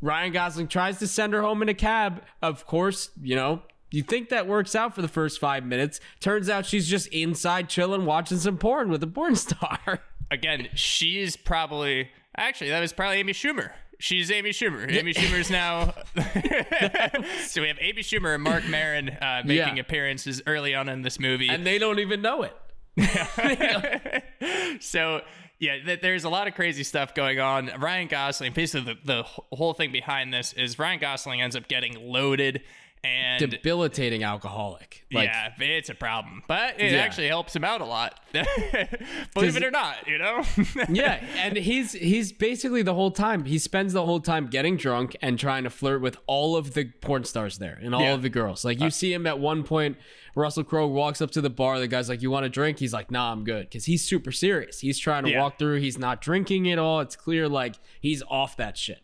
Ryan Gosling tries to send her home in a cab. Of course, you know. You think that works out for the first five minutes. Turns out she's just inside chilling, watching some porn with a porn star. *laughs*
Again, she's probably actually that was probably Amy Schumer. She's Amy Schumer. Amy Schumer's now. *laughs* so we have Amy Schumer and Marc Maron uh, making
Yeah.
appearances early on in this movie.
and they don't even know it. *laughs*
so yeah, th- there's a lot of crazy stuff going on. Ryan Gosling, basically the, the wh- whole thing behind this is Ryan Gosling ends up getting loaded and
debilitating alcoholic. Like,
yeah, it's a problem, but it
Yeah.
actually helps him out a lot. *laughs* Believe it or not, you know. *laughs*
yeah, and he's he's basically the whole time he spends the whole time getting drunk and trying to flirt with all of the porn stars there and all
Yeah.
of the girls. Like you uh, see him at one point, Russell Crowe walks up to the bar. The guy's like, "You want a drink?" He's like, "Nah, I'm good," because he's super serious. He's trying to
Yeah.
walk through. He's not drinking at all. It's clear like he's off that shit.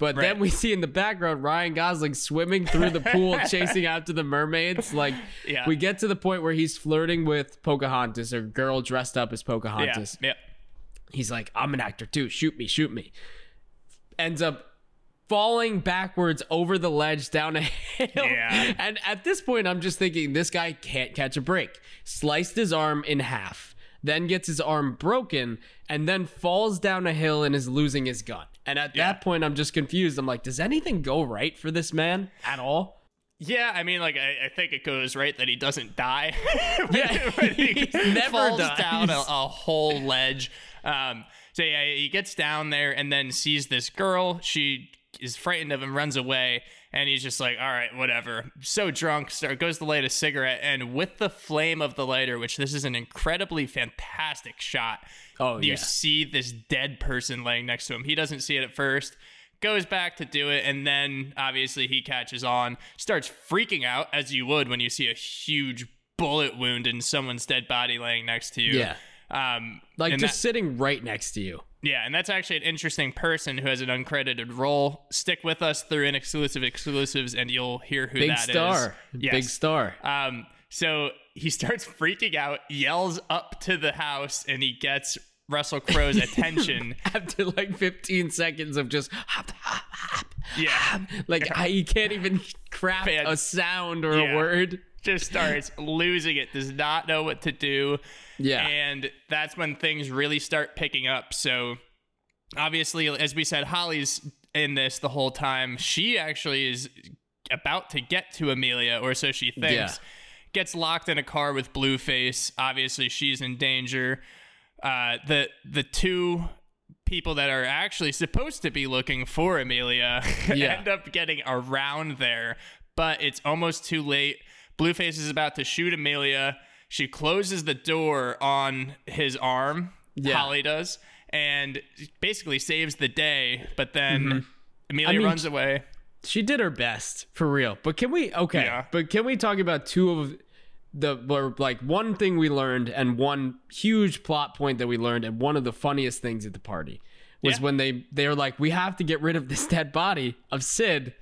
But then we see in the background Ryan Gosling swimming through the pool, *laughs* chasing after the mermaids. Like
Yeah.
we get to the point where he's flirting with Pocahontas, a girl dressed up as Pocahontas.
yeah, yeah.
he's like, I'm an actor too. Shoot me, shoot me. Ends up falling backwards over the ledge down a hill.
Yeah.
And at this point, I'm just thinking, this guy can't catch a break. Sliced his arm in half, then gets his arm broken, and then falls down a hill and is losing his gun. And at
Yeah.
that point, I'm just confused. I'm like, does anything go right for this man at all?
Yeah, I mean, like I, I think it goes right that he doesn't die. *laughs*
Yeah, *laughs* *laughs*
he
never
falls
dies.
down a, a whole ledge. Um, so yeah, he gets down there and then sees this girl. She is frightened of him, runs away, and he's just like, "All right, whatever." So drunk, start, goes to light a cigarette, and with the flame of the lighter, which this is an incredibly fantastic shot.
Oh,
you
yeah.
see this dead person laying next to him. He doesn't see it at first. Goes back to do it, and then obviously he catches on, starts freaking out as you would when you see a huge bullet wound in someone's dead body laying next to you.
Yeah.
Um,
Like just
that-
sitting right next to you.
yeah, and that's actually an interesting person who has an uncredited role. Stick with us through an exclusive exclusives, and you'll hear who that is.
Big
that is.
star.
Yes.
Big star.
Um, so he *laughs* starts freaking out, yells up to the house, and he gets Russell Crowe's *laughs* attention.
After like 15 seconds of just hop, hop, hop,
yeah.
like I, he can't even craft
Fan-
a sound or
Yeah.
a word.
just starts losing it, does not know what to do.
Yeah.
And that's when things really start picking up. So obviously, as we said, Holly's in this the whole time. She actually is about to get to Amelia, or so she thinks.
Yeah.
Gets locked in a car with Blueface. Obviously, she's in danger. Uh, the the two people that are actually supposed to be looking for Amelia *laughs*
Yeah.
end up getting around there, but it's almost too late. Blueface is about to shoot Amelia. She closes the door on his arm.
Yeah.
Holly does, and basically saves the day. But then Amelia
Mm-hmm. I mean,
runs away.
She did her best for real. But can we okay,
Yeah.
but can we talk about two of the or like one thing we learned and one huge plot point that we learned and one of the funniest things at the party was
Yeah.
when they they were like we have to get rid of this dead body of Sid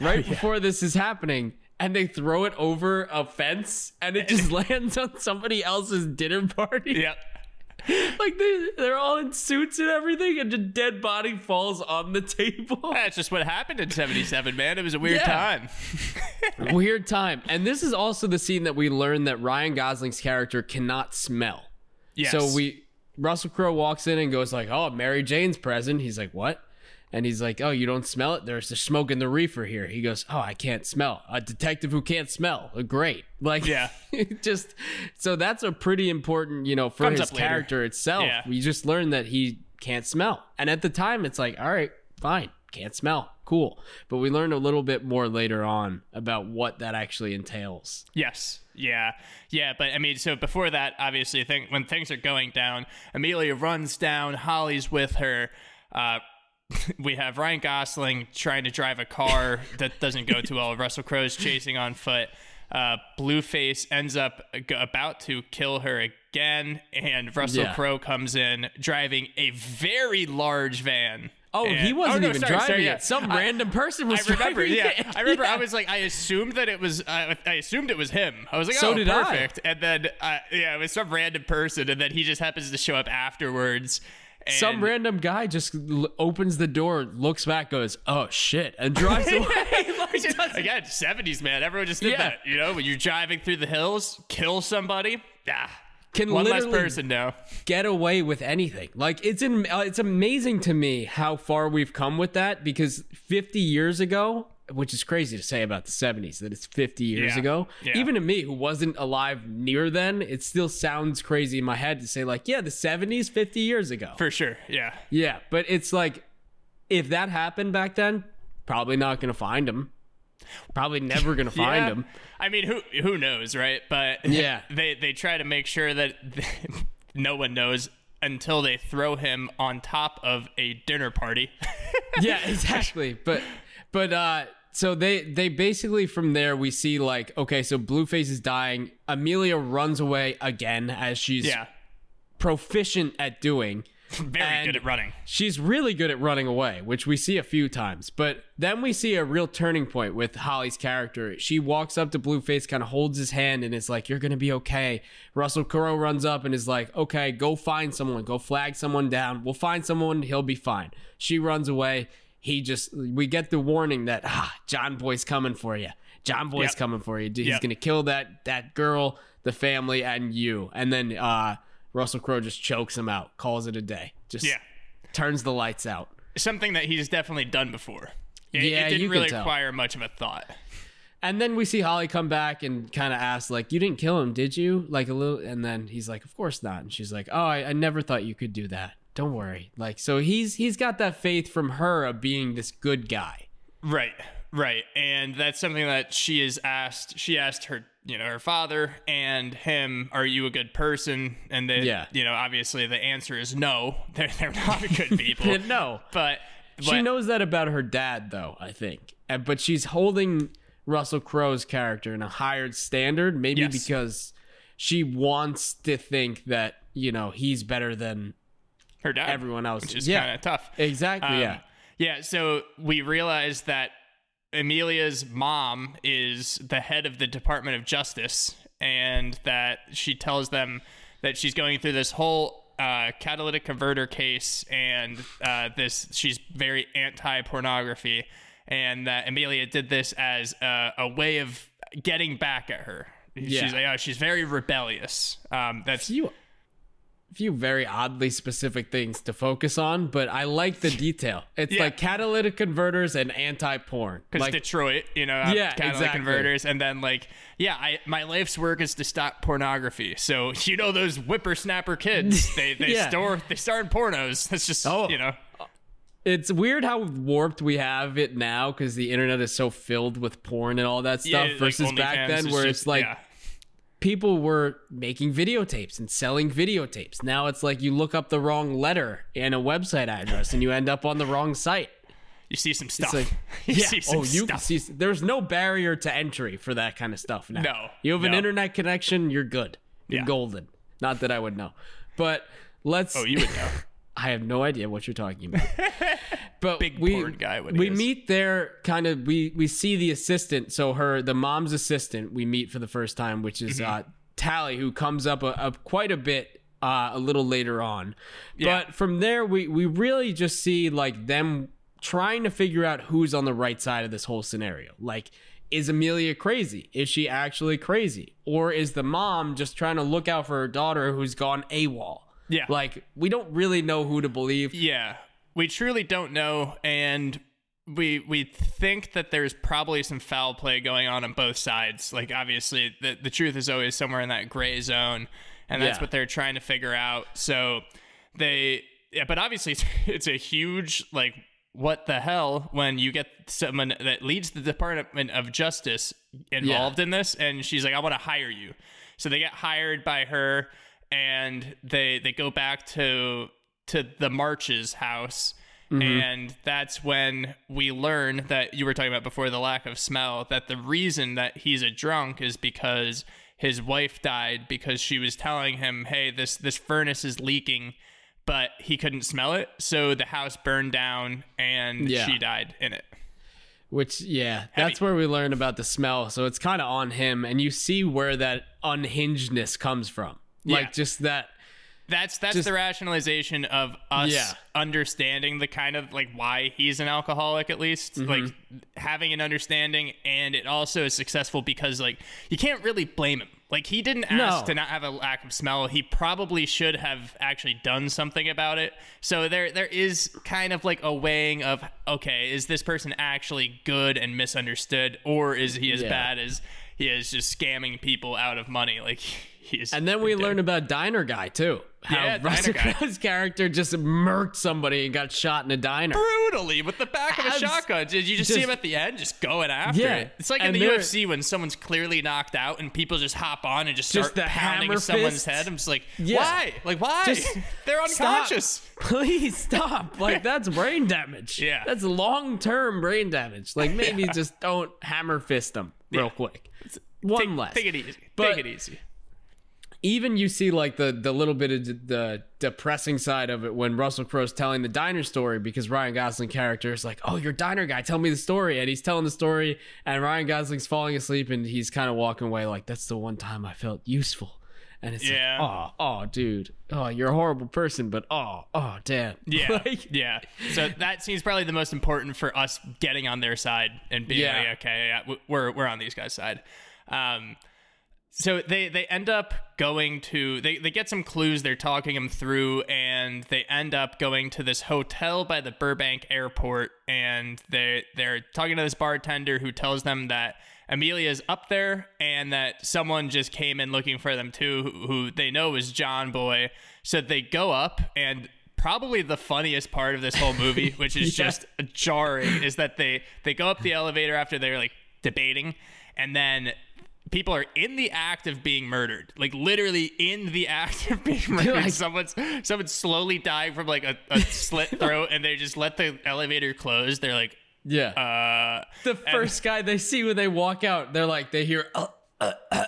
right *laughs* before this is happening and they throw it over a fence and it just *laughs* lands on somebody else's dinner party.
Yep. *laughs*
Like they they're all in suits and everything and a dead body falls on the table.
That's just what happened in '77, man. It was a weird
Yeah.
time. *laughs* *laughs*
Weird time. And this is also the scene that we learned that Ryan Gosling's character cannot smell.
Yes.
So we Russell Crowe walks in and goes like, "Oh, Mary Jane's present." He's like, "What?" And he's like, "Oh, you don't smell it? There's the smoke in the reefer here." He goes, "Oh, I can't smell. A detective who can't smell. Uh, Great." *laughs* Like,
Yeah. *laughs*
just so that's a pretty important, you know, for
Comes
his character itself.
Yeah.
We just learned that he can't smell, and at the time, it's like, all right, fine, can't smell, cool. But we learned a little bit more later on about what that actually entails.
Yes. Yeah. Yeah. But I mean, so before that, obviously, thing, when things are going down, Amelia runs down. Holly's with her. Uh, we have Ryan Gosling trying to drive a car *laughs* that doesn't go too well. Russell Crowe's chasing on foot. Uh, Blueface ends up about to kill her again, and Russell
Yeah.
Crowe comes in driving a very large van.
Oh,
And-
he wasn't
no,
even
sorry,
driving
sorry,
it. Some
I-
random person was
I remember,
driving
yeah.
it.
I remember. *laughs*
Yeah.
I was like, I assumed that it was. Uh, I assumed it was him. I was like,
So
oh,
did I.
perfect. And then, uh, yeah, it was some random person, and then he just happens to show up afterwards. And
Some random guy just l- opens the door, looks back, goes, "Oh shit," and drives *laughs* away. Like, *laughs*
again, seventies man. Everyone just did
Yeah.
that. You know, when you're driving through the hills, kill somebody. Ah,
Can
one less
literally
person know.
get away with anything. Like it's in, uh, it's amazing to me how far we've come with that because 50 years ago, which is crazy to say about the 70s that it's 50 years
Yeah.
ago.
Yeah.
Even to me who wasn't alive near then, it still sounds crazy in my head to say like, yeah, the 70s 50 years ago.
For sure. Yeah.
yeah, but it's like if that happened back then, probably not going to find him. Probably never going *laughs* to find
Yeah.
him.
I mean, who who knows, right? But *laughs*
Yeah.
they they try to make sure that *laughs* no one knows until they throw him on top of a dinner party.
yeah, exactly. But but uh so they they basically from there we see like okay, so Blueface is dying. Amelia runs away again as she's
yeah.
proficient at doing. *laughs*
Very
And-
good at running.
She's really good at running away, which we see a few times. But then we see a real turning point with Holly's character. She walks up to Blueface, kind of holds his hand, and is like, You're going to be okay. Russell Crowe runs up and is like, Okay, go find someone. Go flag someone down. We'll find someone. He'll be fine. She runs away. He just, we get the warning that, ah, John Boy's coming for you. John Boy's
Yep.
coming for you. He's
Yep.
going to kill that, that girl, the family, and you. And then, uh, Russell Crowe just chokes him out, calls it a day. Just
Yeah.
turns the lights out.
Something that he's definitely done before. It,
Yeah,
it didn't really require much of a thought.
And then we see Holly come back and kind of ask, like, "You didn't kill him, did you?" Like a little, and then he's like, "Of course not." And she's like, "Oh, I, I never thought you could do that. Don't worry." Like, so he's he's got that faith from her of being this good guy.
Right, right. And that's something that she is asked. She asked her, you know, her father and him, "Are you a good person?" And they,
Yeah.
you know, obviously the answer is no. *laughs* They're they're not good *laughs* people.
no,
But,
she knows that about her dad, though. I think, and, but she's holding Russell Crowe's character in a higher standard, maybe
Yes.
because she wants to think that you know he's better than
her dad,
everyone else.
which is
Yeah.
kind of tough.
exactly.
Um,
yeah.
Yeah. So we realize that Amelia's mom is the head of the Department of Justice, and that she tells them that she's going through this whole uh, catalytic converter case, and uh, this she's very anti-pornography, and that Amelia did this as a, a way of getting back at her.
Yeah.
She's like, oh, she's very rebellious. Um, that's
few few very oddly specific things to focus on, but I like the detail. It's
Yeah.
like catalytic converters and anti-porn.
because
Like
Detroit, you know,
Yeah,
catalytic
exactly.
converters, and then like, yeah, I my life's work is to stop pornography. So *laughs* you know those whippersnapper kids, *laughs* they they
Yeah.
store they star in pornos. That's just
Oh.
you know,
it's weird how warped we have it now because the internet is so filled with porn and all that stuff
yeah, like
versus back
OnlyFans
then where
just-
it's like. People were making videotapes and selling videotapes. Now it's like you look up the wrong letter and a website address and you end up on the wrong site.
you see some stuff.
Like, *laughs*
you
yeah.
see oh, some
oh, you
stuff.
see. There's no barrier to entry for that kind of stuff now.
No,
you have an internet connection, you're good. You're
Yeah.
golden. Not that I would know, but let's.
Oh, you would know. *laughs*
I have no idea what you're talking about. *laughs* But
Big
we
porn guy,
we
is.
meet there kind of we we see the assistant, so her the mom's assistant we meet for the first time, which is
Mm-hmm.
uh Tally, who comes up a, a quite a bit uh, a little later on.
Yeah.
But from there we we really just see like them trying to figure out who's on the right side of this whole scenario. Like is Amelia crazy? Is she actually crazy? Or is the mom just trying to look out for her daughter who's gone AWOL?
Yeah.
Like we don't really know who to believe.
Yeah, we truly don't know, and we we think that there's probably some foul play going on on both sides. Like obviously, the the truth is always somewhere in that gray zone, and that's
Yeah.
what they're trying to figure out. So they, yeah, but obviously *laughs* it's, it's a huge like. What the hell when you get someone that leads the Department of Justice involved in this and she's like I want to hire you. So they get hired by her and they they go back to to the March's house mm-hmm. and that's when we learn that you were talking about before the lack of smell that the reason that he's a drunk is because his wife died because she was telling him hey this this furnace is leaking but he couldn't smell it so the house burned down and
Yeah.
she died in it
Which yeah,
Heavy.
that's where we learn about the smell. So it's kind of on him, and you see where that unhingedness comes from. Like
Yeah.
just that.
That's that's
Just-
the rationalization of us
Yeah.
understanding the kind of like why he's an alcoholic at least
Mm-hmm.
like having an understanding and it also is successful because like you can't really blame him like he didn't ask
No.
to not have a lack of smell he probably should have actually done something about it so there there is kind of like a weighing of okay is this person actually good and misunderstood or is he as
Yeah.
bad as he is just scamming people out of money like *laughs* he's
And then we learn about Diner Guy too. How
Yeah,
Russell Crowe's character just murked somebody and got shot in a diner.
brutally with the back of a
Abs-
shotgun. Did you just, see him at the end, just going after
Yeah,
it? It's like in
and
the UFC when someone's clearly knocked out and people just hop on and just
Just
start
the
pounding someone's
fists.
head. I'm just like,
Yeah.
why? Like why?
Just *laughs*
They're
Stop.
unconscious.
Please stop. Like that's brain damage. *laughs*
Yeah.
That's long term brain damage. Like maybe *laughs* just don't hammer fist them real
Yeah.
quick. One
Take,
less.
take it easy.
But-
take it easy.
Even you see like the the little bit of d- the depressing side of it when Russell Crowe's telling the diner story because Ryan Gosling character is like, "Oh, you're diner guy, tell me the story," and he's telling the story, and Ryan Gosling's falling asleep, and he's kind of walking away like, "That's the one time I felt useful," and it's
Yeah.
like, "Oh, oh, dude, oh, you're a horrible person, but oh, oh, damn, *laughs*
Yeah,
Like,
yeah. So that seems probably the most important for us getting on their side and being
Yeah.
like, okay, yeah, we're we're on these guys' side. Um, so they they end up going to they they get some clues. They're talking them through, and they end up going to this hotel by the Burbank airport, and they they're talking to this bartender who tells them that. Amelia's up there, and that someone just came in looking for them too, who, who they know is John Boy. So they go up, and probably the funniest part of this whole movie, *laughs* which is
Yeah.
just jarring, is that they they go up the elevator after they're like debating, and then people are in the act of being murdered, like literally in the act of being *laughs* murdered. Someone's someone's slowly dying from like a, a slit *laughs* throat, and they just let the elevator close. They're like,
yeah."
uh,
the first guy they see when they walk out, they're like, they hear. Uh,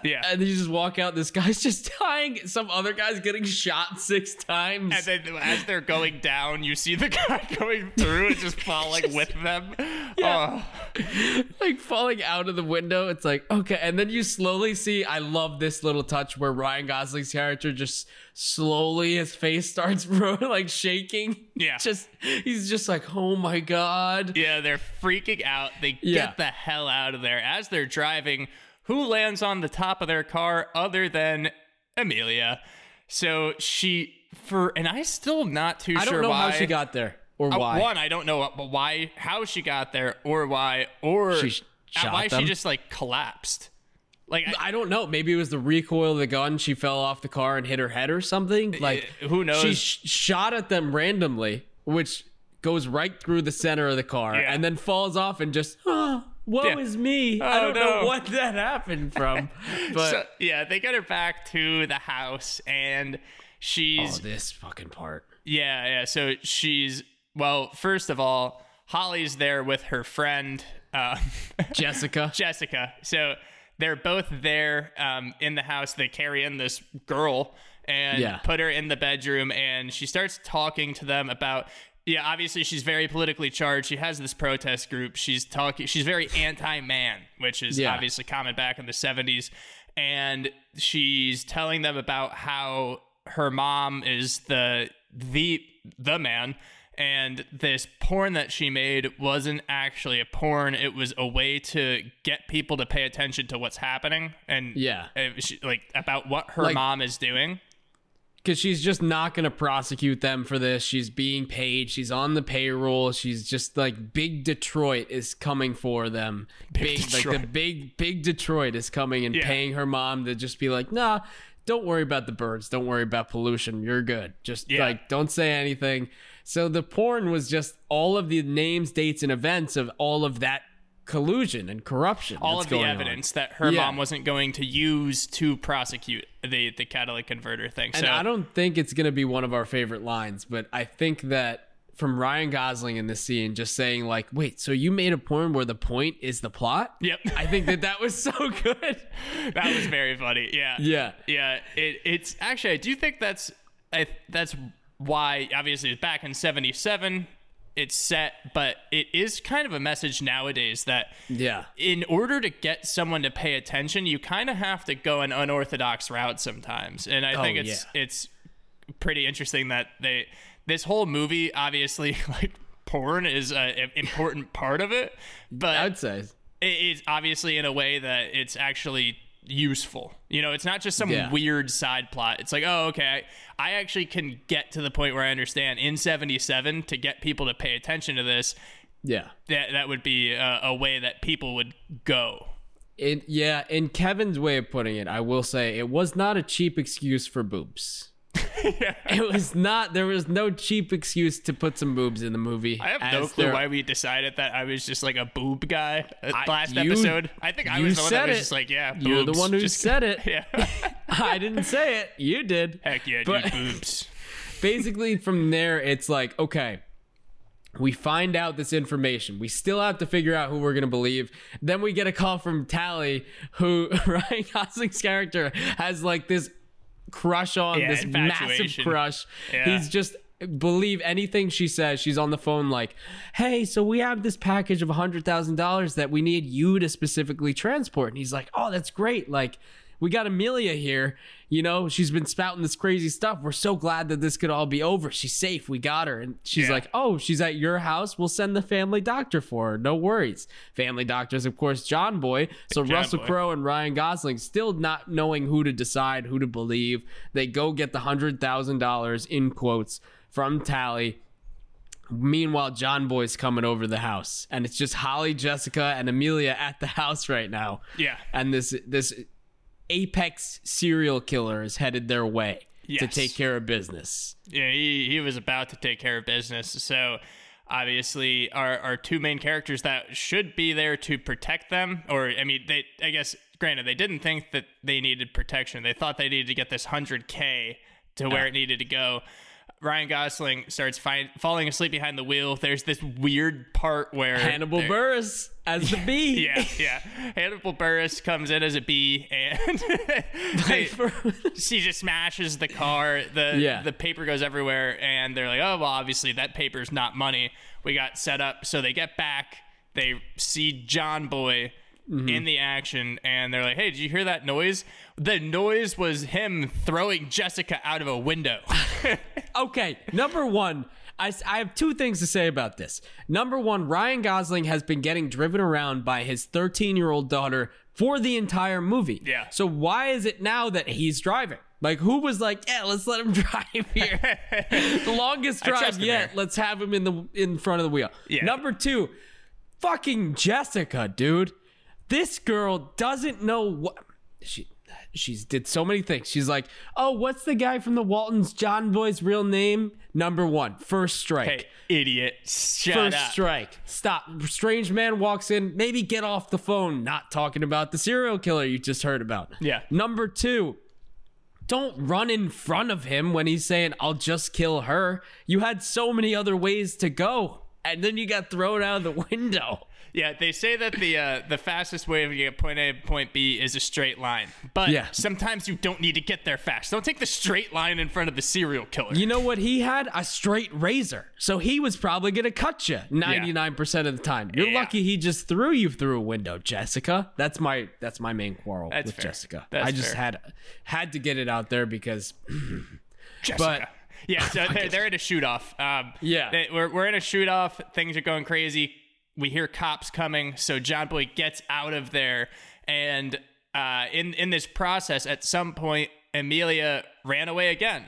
yeah.
and they just walk out. This guy's just dying. Some other guy's getting shot six times.
And then as they're going down, you see the guy *laughs* going through and just falling with them.
Yeah.
Oh.
like falling out of the window. It's like, okay. And then you slowly see, I love this little touch where Ryan Gosling's character just slowly, his face starts *laughs* like shaking.
Yeah.
Just, he's just like, oh my God.
Yeah, they're freaking out. They
Yeah.
get the hell out of there. As they're driving, who lands on the top of their car other than Amelia? So she for and I still not too
I
sure
don't know
why
how she got there or
Uh,
why.
One, I don't know what- why how she got there or why or
She
uh,
shot
why
them?
she just like collapsed. Like I,
I don't know. Maybe it was the recoil of the gun. She fell off the car and hit her head or something. Like
who knows?
She sh- shot at them randomly, which goes right through the center of the car
Yeah.
and then falls off and just, oh, *gasps* woe
Yeah.
is me. I
Oh,
don't know what that happened from. *laughs* But
so, yeah, they get her back to the house and she's
oh, this fucking part.
Yeah, yeah. So she's well. First of all, Holly's there with her friend uh, *laughs*
Jessica.
Jessica. So they're both there um, in the house. They carry in this girl and
Yeah.
put her in the bedroom, and she starts talking to them about. Yeah, obviously she's very politically charged. She has this protest group. She's talking. She's very anti-man, which is
Yeah.
obviously common back in the '70s. And she's telling them about how her mom is the the the man, and this porn that she made wasn't actually a porn. It was a way to get people to pay attention to what's happening, and
Yeah.
she, like about what her
Like-
mom is doing.
Because she's just not going to prosecute them for this. She's being paid. She's on the payroll. She's just like big Detroit is coming for them. Big, like the big big Detroit is coming and
Yeah.
paying her mom to just be like, nah, don't worry about the birds. Don't worry about pollution. You're good. Just
Yeah.
like don't say anything. So the porn was just all of the names, dates, and events of all of that collusion and corruption.
all of the
going on.
evidence that her
Yeah.
mom wasn't going to use to prosecute the the catalytic converter thing.
And
so
I don't think it's going to be one of our favorite lines, but I think that from Ryan Gosling in this scene, just saying like, "Wait, so you made a porn where the point is the plot?"
Yep.
I think that that was so *laughs* good. *laughs*
that was very funny. Yeah.
Yeah.
Yeah. It, it's actually I do think that's I that's why obviously back in '77. It's set, but it is kind of a message nowadays that
Yeah.
in order to get someone to pay attention, you kind of have to go an unorthodox route sometimes. And I oh, think
Oh,
it's
yeah.
it's pretty interesting that they this whole movie obviously *laughs* like porn is an important part of it, but
I'd say.
it is obviously in a way that it's actually useful. You know, it's not just some
Yeah.
weird side plot. It's like, oh, okay, I, I actually can get to the point where I understand in 77 to get people to pay attention to this,
Yeah.
that that would be a, a way that people would go.
It, yeah, in Kevin's way of putting it, I will say it was not a cheap excuse for boobs. *laughs* It was not. There was no cheap excuse to put some boobs in the movie.
I have no clue why we decided that I was just like a boob guy uh,
I-
last
you-
episode. I think I was the one that
said
was
it.
just like, yeah, boobs.
You're the one who
Just-
said it. *laughs*
Yeah. *laughs*
I didn't say it. You did.
Heck yeah,
But-
dude, boobs.
basically from there it's like okay we find out this information we still have to figure out who we're going to believe then we get a call from tally who ryan gosling's character has like this crush on
Yeah,
this massive crush.
Yeah.
he's just believe anything she says she's on the phone like hey so we have this package of $100000 that we need you to specifically transport. And he's like oh that's great. Like we got Amelia here. You know, she's been spouting this crazy stuff. We're so glad that this could all be over. She's safe. We got her. And she's
Yeah.
like, Oh, she's at your house. We'll send the family doctor for her. No worries. Family doctor's, of course, John Boy. So
John
Russell Crowe and Ryan Gosling still not knowing who to decide, who to believe. They go get the $100,000 in quotes from Tally. Meanwhile, John Boy's coming over the house, and it's just Holly, Jessica, and Amelia at the house right now.
Yeah.
and this this apex serial killer is headed their way to take care of business.
yeah, he, he was about to take care of business. So obviously, our, our two main characters that should be there to protect them, or I mean, they I guess granted they didn't think that they needed protection. They thought they needed to get this hundred k to where it needed to go. Ryan Gosling starts falling asleep behind the wheel. There's this weird part where
Hannibal Buress as the bee.
Yeah, yeah. *laughs* Hannibal Buress comes in as a bee, and *laughs* they- she just smashes the car. The
Yeah.
the paper goes everywhere, and they're like, "Oh, well, obviously that paper's not money. We got set up." So they get back. They see John Boy
Mm-hmm.
in the action, and they're like, "Hey, did you hear that noise? The noise was him throwing Jessica out of a window." *laughs*
okay, number one, I, I have two things to say about this. Number one, Ryan Gosling has been getting driven around by his 13 year old daughter for the entire movie.
Yeah.
So why is it now that he's driving? Like, who was like, yeah, let's let him *laughs* drive here? *laughs* the longest drive yet. Let's have him in the in front of the wheel.
Yeah.
Number two, fucking Jessica, dude. This girl doesn't know what she she's did so many things. She's like, "Oh, what's the guy from the Waltons John Boy's real name?" Number one, first strike.
hey, idiot! Shut
First
up.
strike. Stop. Strange man walks in. Maybe get off the phone. Not talking about the serial killer you just heard about.
Yeah.
Number two, don't run in front of him when he's saying, I'll just kill her. You had so many other ways to go. And then you got thrown out of the *laughs* window.
Yeah, they say that the uh, the fastest way to get point A to point B is a straight line, but
Yeah.
sometimes you don't need to get there fast. Don't take the straight line in front of the serial killer.
You know what he had? A straight razor. So he was probably going to cut you 99% of the time. You're
Yeah.
lucky he just threw you through a window, Jessica. That's my that's my main quarrel
That's
with
fair.
Jessica.
That's
I just
fair.
had had to get it out there because *clears throat*
Jessica. yeah, *laughs* so they're, they're in a shoot off. Um,
Yeah.
they- we're, we're in a shoot off. Things are going crazy. We hear cops coming, so John Boy gets out of there, and uh, in in this process, at some point, Amelia ran away again.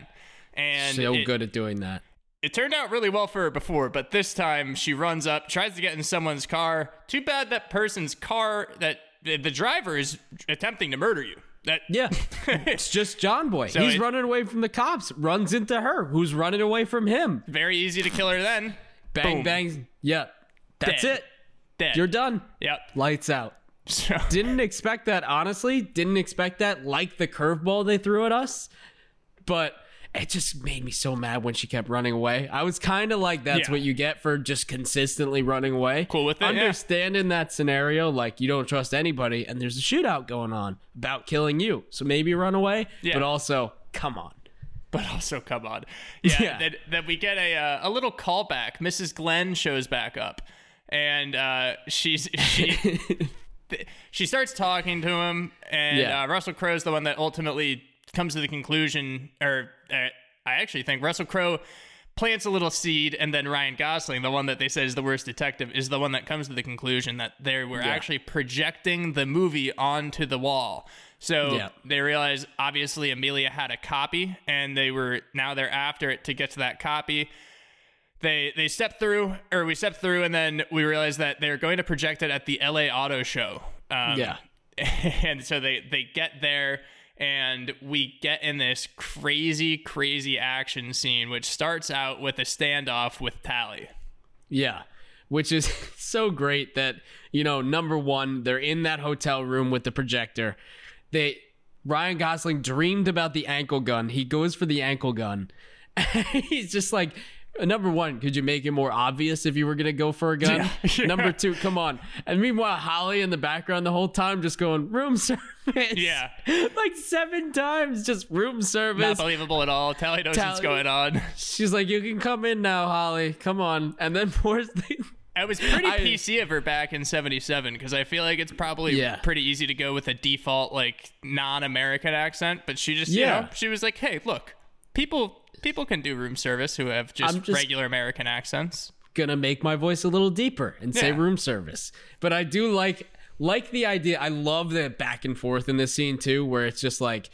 And
so
it,
good at doing that.
it turned out really well for her before, but this time she runs up, tries to get in someone's car. Too bad that person's car, that the driver is attempting to murder you. That
Yeah, *laughs* it's just John Boy. He's
it-
running away from the cops. Runs into her, who's running away from him.
very easy to kill her then.
Bang
Boom.
bang. Yeah, that's
Dead.
it.
Dead.
You're done.
Yep.
Lights out.
So, *laughs*
Didn't expect that, honestly. Didn't expect that, like the curveball they threw at us. But it just made me so mad when she kept running away. I was kind of like, that's
Yeah.
what you get for just consistently running away.
Cool with it, yeah.
Understand in that scenario, like you don't trust anybody, and there's a shootout going on about killing you. So maybe run away,
Yeah.
but also, come on.
but also come on. Yeah, *laughs*
Yeah.
That, that we get a uh, a little callback. Mrs. Glenn shows back up, and uh, she's *laughs* she she starts talking to him, and
Yeah.
uh, Russell Crowe's the one that ultimately comes to the conclusion, or uh, I actually think Russell Crowe plants a little seed, and then Ryan Gosling, the one that they said is the worst detective, is the one that comes to the conclusion that they were actually projecting the movie onto the wall. So
Yeah.
they realize obviously Amelia had a copy, and they were now they're after it to get to that copy they they step through or we step through and then we realize that they're going to project it at the LA Auto Show. Um,
Yeah. *laughs*
And so they they get there and we get in this crazy crazy action scene which starts out with a standoff with Tally.
Yeah. Which is *laughs* so great that, you know, number one, they're in that hotel room with the projector. They Ryan Gosling dreamed about the ankle gun. He goes for the ankle gun. *laughs* He's just like Uh, number one, could you make it more obvious if you were gonna go for a gun? *laughs*
Yeah.
Number two, come on. And meanwhile, Holly in the background the whole time just going room service.
Yeah. *laughs*
like seven times, just room service.
Not believable at all. Tally knows what's going on. *laughs*
She's like, you can come in now, Holly. Come on. And then the
It was pretty
I-
PC of her back in 77 because I feel like it's probably
Yeah.
pretty easy to go with a default like non-American accent, but she just you
Yeah.
know, she was like, "Hey, look. People people can do room service who have just,
just-
regular American accents."
gonna make my voice a little deeper and say
Yeah.
room service. But I do like like the idea. I love the back and forth in this scene too, where it's just like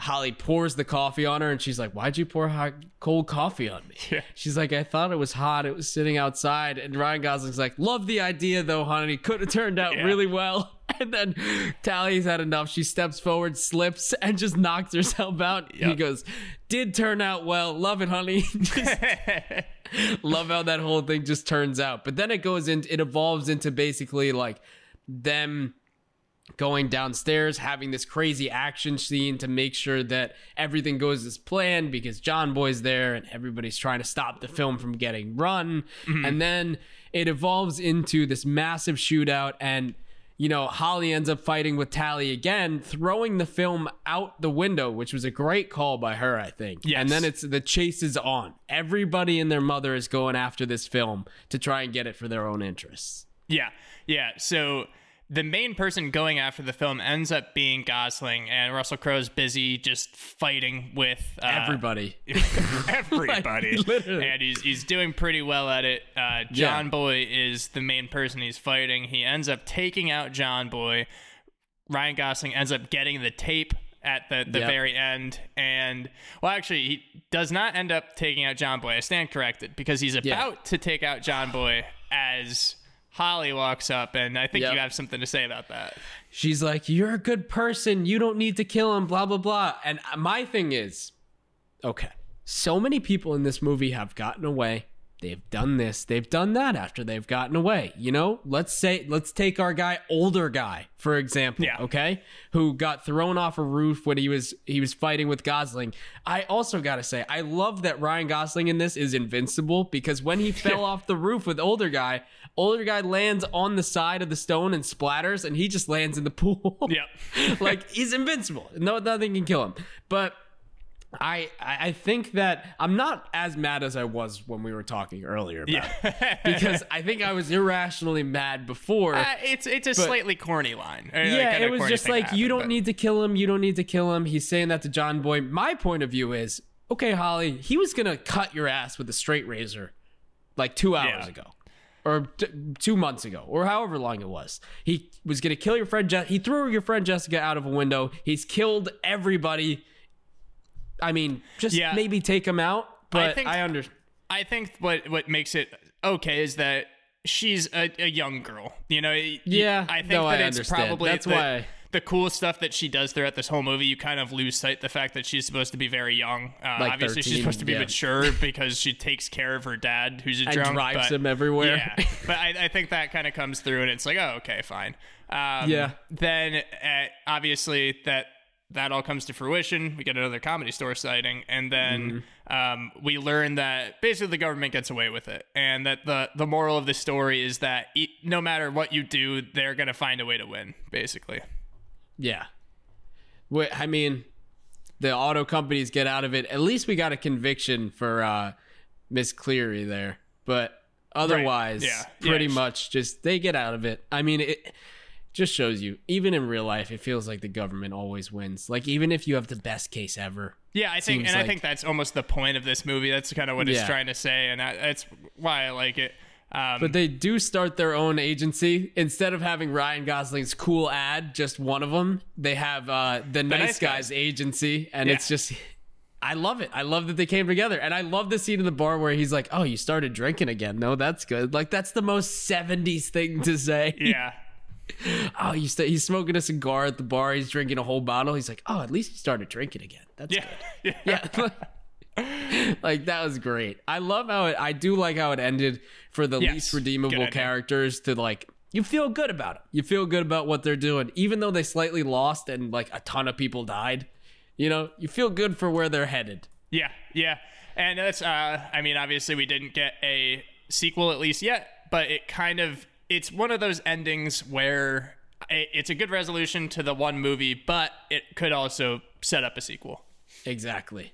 Holly pours the coffee on her and she's like, Why'd you pour hot cold coffee on me?
Yeah.
She's like, I thought it was hot. It was sitting outside. And Ryan Gosling's like, Love the idea though, honey. Could have turned out
Yeah.
really well. *laughs* And then Tally's had enough. She steps forward, slips, and just knocks herself out. He goes, Did turn out well. Love it, honey. *laughs* Just *laughs* love how that whole thing just turns out. But then it goes in, it evolves into basically like them going downstairs, having this crazy action scene to make sure that everything goes as planned because John Boy's there and everybody's trying to stop the film from getting run. Mm-hmm. And then it evolves into this massive shootout and you know, Holly ends up fighting with Tally again, throwing the film out the window, which was a great call by her, I think.
Yes.
And then it's the chase is on. Everybody and their mother is going after this film to try and get it for their own interests.
Yeah, yeah. So the main person going after the film ends up being Gosling, and Russell Crowe's busy just fighting with uh,
Everybody. *laughs*
everybody, *laughs*
Like,
and he's he's doing pretty well at it. Uh, John
Yeah.
Boy is the main person he's fighting. He ends up taking out John Boy. Ryan Gosling ends up getting the tape at the, the
Yep.
very end, and well, actually, he does not end up taking out John Boy. I stand corrected because he's about to take out John Boy as Holly walks up, and I think
Yep.
you have something to say about that.
She's like, You're a good person. You don't need to kill him, blah, blah, blah. And my thing is, okay, so many people in this movie have gotten away. They've done this, they've done that after they've gotten away. You know, let's say, let's take our guy, older guy, for example,
Yeah.
okay, who got thrown off a roof when he was he was fighting with Gosling. I also gotta say, I love that Ryan Gosling in this is invincible because when he *laughs* fell off the roof with older guy, older guy lands on the side of the stone and splatters, and he just lands in the *laughs* pool.
Yep.
like he's invincible. No, nothing can kill him. But I I think that I'm not as mad as I was when we were talking earlier about it. because I think I was irrationally mad before.
Uh, it's it's a slightly corny line. Like,
yeah, it was just like you don't
but-
need to kill him. You don't need to kill him. He's saying that to John Boy. My point of view is okay, Holly. He was gonna cut your ass with a straight razor like two hours
Yeah.
ago. Or t- two months ago, or however long it was, he was gonna kill your friend. Je- he threw your friend Jessica out of a window. He's killed everybody I mean, just
Yeah.
maybe take him out. But I,
think-
under
I think what what makes it okay is that she's a, a young girl. You know,
Yeah,
I think
no,
that
I
it's
understand.
probably
That's
the,
why-
the cool stuff that she does throughout this whole movie. You kind of lose sight the fact that she's supposed to be very young. Uh,
Like
obviously, she's supposed to be
yeah.
mature *laughs* because she takes care of her dad, who's a
And
drunk,
drives
but-
him everywhere.
Yeah, *laughs* but I, I think that kind of comes through, and it's like, oh, okay, fine. Um,
Yeah.
Then uh, obviously that that all comes to fruition. We get another comedy store sighting, and then
Mm-hmm.
um, we learn that basically the government gets away with it, and that the the moral of the story is that e- no matter what you do, they're gonna find a way to win. Basically,
yeah. Wait, I mean, the auto companies get out of it. At least we got a conviction for uh, Miss Cleary there, but otherwise,
Yeah.
pretty
Yeah.
much just they get out of it. I mean, it just shows you, even in real life, it feels like the government always wins. Like even if you have the best case ever,
yeah, I think, and I think that's almost the point of this movie. That's kind of what it's trying to say, and that, that's why I like it. Um,
But they do start their own agency instead of having Ryan Gosling's cool ad, just one of them. They have uh, the, nice,
Nice
guys.
Guys.
agency, and
Yeah.
it's just. I love it. I love that they came together, and I love the scene in the bar where he's like, "Oh, you started drinking again? No, that's good. Like that's the most '70s thing to say.
yeah, *laughs*
Oh, you st- he's smoking a cigar at the bar. He's drinking a whole bottle. He's like, "Oh, at least he started drinking again. That's
yeah,
good." *laughs*
yeah.
Yeah. *laughs* like that was great. I love how it I do like how it ended for the
Yes,
least redeemable characters to like you feel good about it. You feel good about what they're doing even though they slightly lost and like a ton of people died. You know, you feel good for where they're headed.
Yeah, yeah. And that's uh I mean obviously we didn't get a sequel at least yet, but it kind of it's one of those endings where it's a good resolution to the one movie, but it could also set up a sequel.
Exactly.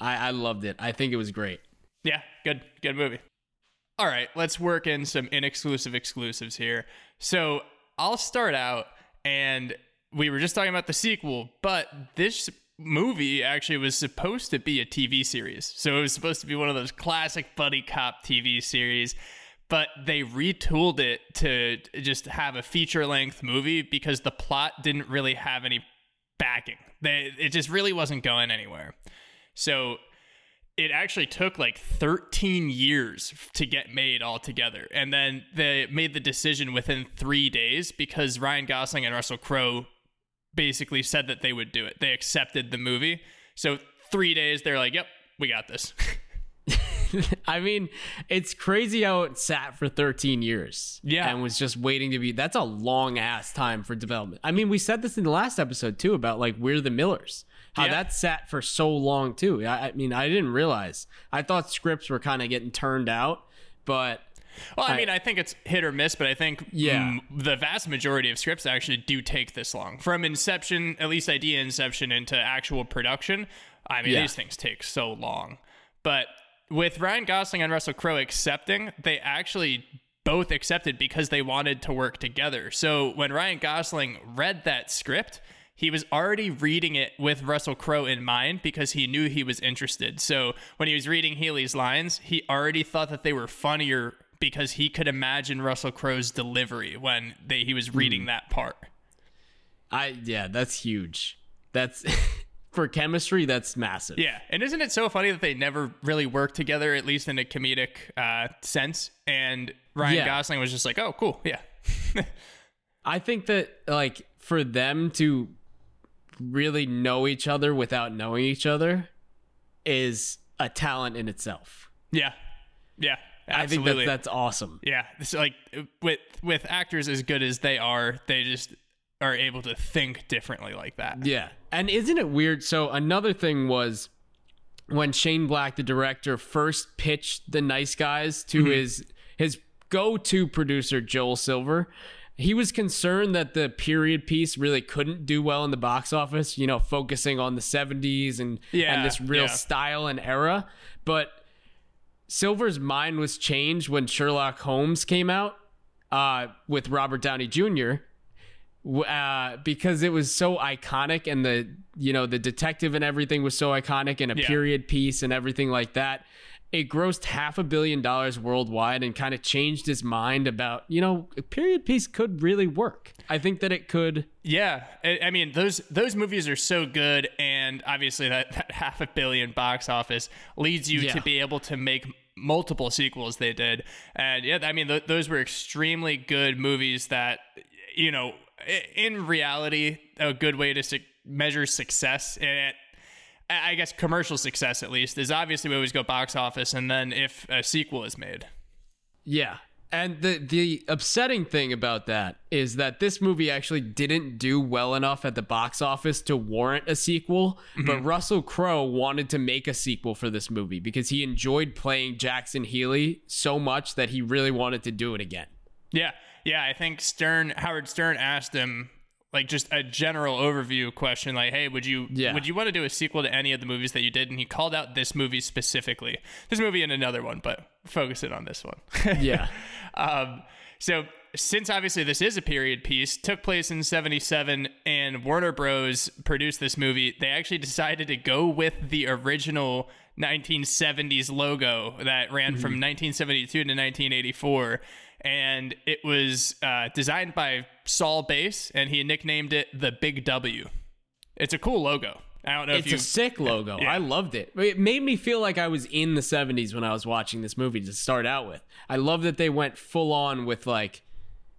I I loved it. I think it was great.
Yeah, good good movie. All right, let's work in some inexclusive exclusives here. So, I'll start out and we were just talking about the sequel, but this movie actually was supposed to be a TV series. So it was supposed to be one of those classic buddy cop TV series, but they retooled it to just have a feature length movie because the plot didn't really have any backing. They it just really wasn't going anywhere. So it actually took like 13 years to get made altogether. And then they made the decision within three days because Ryan Gosling and Russell Crowe basically said that they would do it. They accepted the movie. So three days, they're like, yep, we got this. *laughs* *laughs*
I mean, it's crazy how it sat for 13 years.
Yeah.
And was just waiting to be. That's a long ass time for development. I mean, we said this in the last episode too about like We're the Millers. How
Yeah.
that sat for so long too. I, I mean, I didn't realize. I thought scripts were kind of getting turned out, but
Well, I, mean, I think it's hit or miss, but I think
Yeah.
the vast majority of scripts actually do take this long. From inception, at least idea inception, into actual production, I mean,
Yeah.
these things take so long. But with Ryan Gosling and Russell Crowe accepting, they actually both accepted because they wanted to work together. So when Ryan Gosling read that script, he was already reading it with Russell Crowe in mind because he knew he was interested. So when he was reading Healy's lines, he already thought that they were funnier because he could imagine Russell Crowe's delivery when they, he was reading hmm. that part.
I yeah, that's huge. That's *laughs* for chemistry. That's massive.
Yeah, and isn't it so funny that they never really worked together, at least in a comedic uh, sense? And Ryan
Yeah.
Gosling was just like, "Oh, cool, yeah." *laughs*
I think that like for them to really know each other without knowing each other is a talent in itself.
Yeah, yeah,
I think that that's awesome.
yeah, it's like with with actors as good as they are, they just are able to think differently like that.
Yeah. And isn't it weird? So another thing was when Shane Black, the director, first pitched the nice guys to his his go-to producer, Joel Silver. He was concerned that the period piece really couldn't do well in the box office, you know, focusing on the 70s and,
Yeah,
and this real
yeah.
style and era. But Silver's mind was changed when Sherlock Holmes came out uh, with Robert Downey Jr. Uh, because it was so iconic and the you know the detective and everything was so iconic and a
Yeah.
period piece and everything like that. it grossed half a billion dollars worldwide and kind of changed his mind about, you know, a period piece could really work. I think that it could.
Yeah, I, I mean those those movies are so good, and obviously that, *laughs* that half a billion box office leads you
Yeah.
to be able to make multiple sequels. They did, and yeah, I mean th- those were extremely good movies. That you know, in reality, a good way to su- measure success and. I I guess commercial success, at least, is obviously we always go box office, and then if a sequel is made.
Yeah. And the the upsetting thing about that is that this movie actually didn't do well enough at the box office to warrant a sequel, mm-hmm. but Russell Crowe wanted to make a sequel for this movie because he enjoyed playing Jackson Healy so much that he really wanted to do it again.
Yeah, yeah. I think Stern, Howard Stern, asked him like just a general overview question, like, "Hey, would you
Yeah.
would you want to do a sequel to any of the movies that you did?" And he called out this movie specifically, this movie and another one, but focus it on this one. *laughs*
Yeah.
um, so since obviously this is a period piece, took place in '77, and Warner Bros. produced this movie, they actually decided to go with the original 1970s logo that ran from 1972 to 1984. And it was uh, designed by Saul Bass, and he nicknamed it the Big W. It's a cool logo. I don't know
It's
if you.
It's a sick logo. I loved it. It made me feel like I was in the 70s when I was watching this movie to start out with. I love that they went full on with like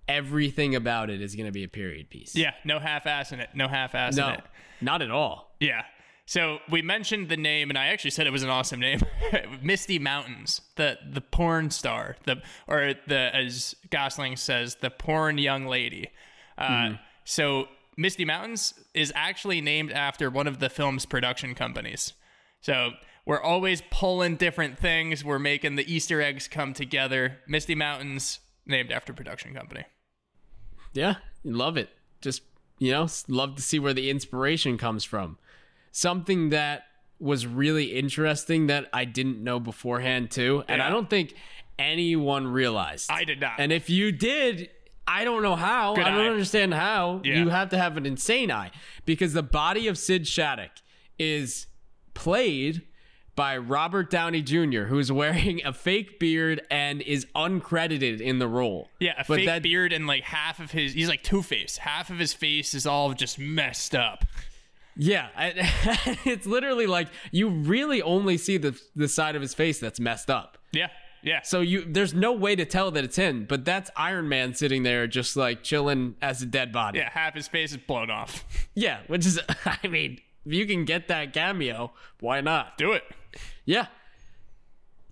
everything about it is going to be a period piece.
yeah, no half ass in it. No half ass in
No,
it.
not at all.
Yeah. So we mentioned the name, and I actually said it was an awesome name, *laughs* Misty Mountains, the the porn star, the or the as Gosling says, the porn young lady. Uh, So Misty Mountains is actually named after one of the film's production companies. So we're always pulling different things. We're making the Easter eggs come together. Misty Mountains, named after production company.
Yeah, love it. Just, you know, love to see where the inspiration comes from. Something that was really interesting that I didn't know beforehand, too. And I don't think anyone realized.
I did not.
And if you did, I don't know how.
Good
I don't
eye.
understand how.
Yeah.
You have to have an insane eye because the body of Sid Shattuck is played by Robert Downey Jr., who's wearing a fake beard and is uncredited in the role.
Yeah, a
But
fake
that-
beard and like half of his he's like two face. Half of his face is all just messed up.
Yeah, *laughs* I- it's literally like you really only see the the side of his face that's messed up.
Yeah. Yeah.
So you there's no way to tell that it's him, but that's Iron Man sitting there just like chilling as a dead body.
yeah, half his face is blown off. *laughs*
Yeah, which is *laughs* I mean, if you can get that cameo, why not?
Do it.
Yeah.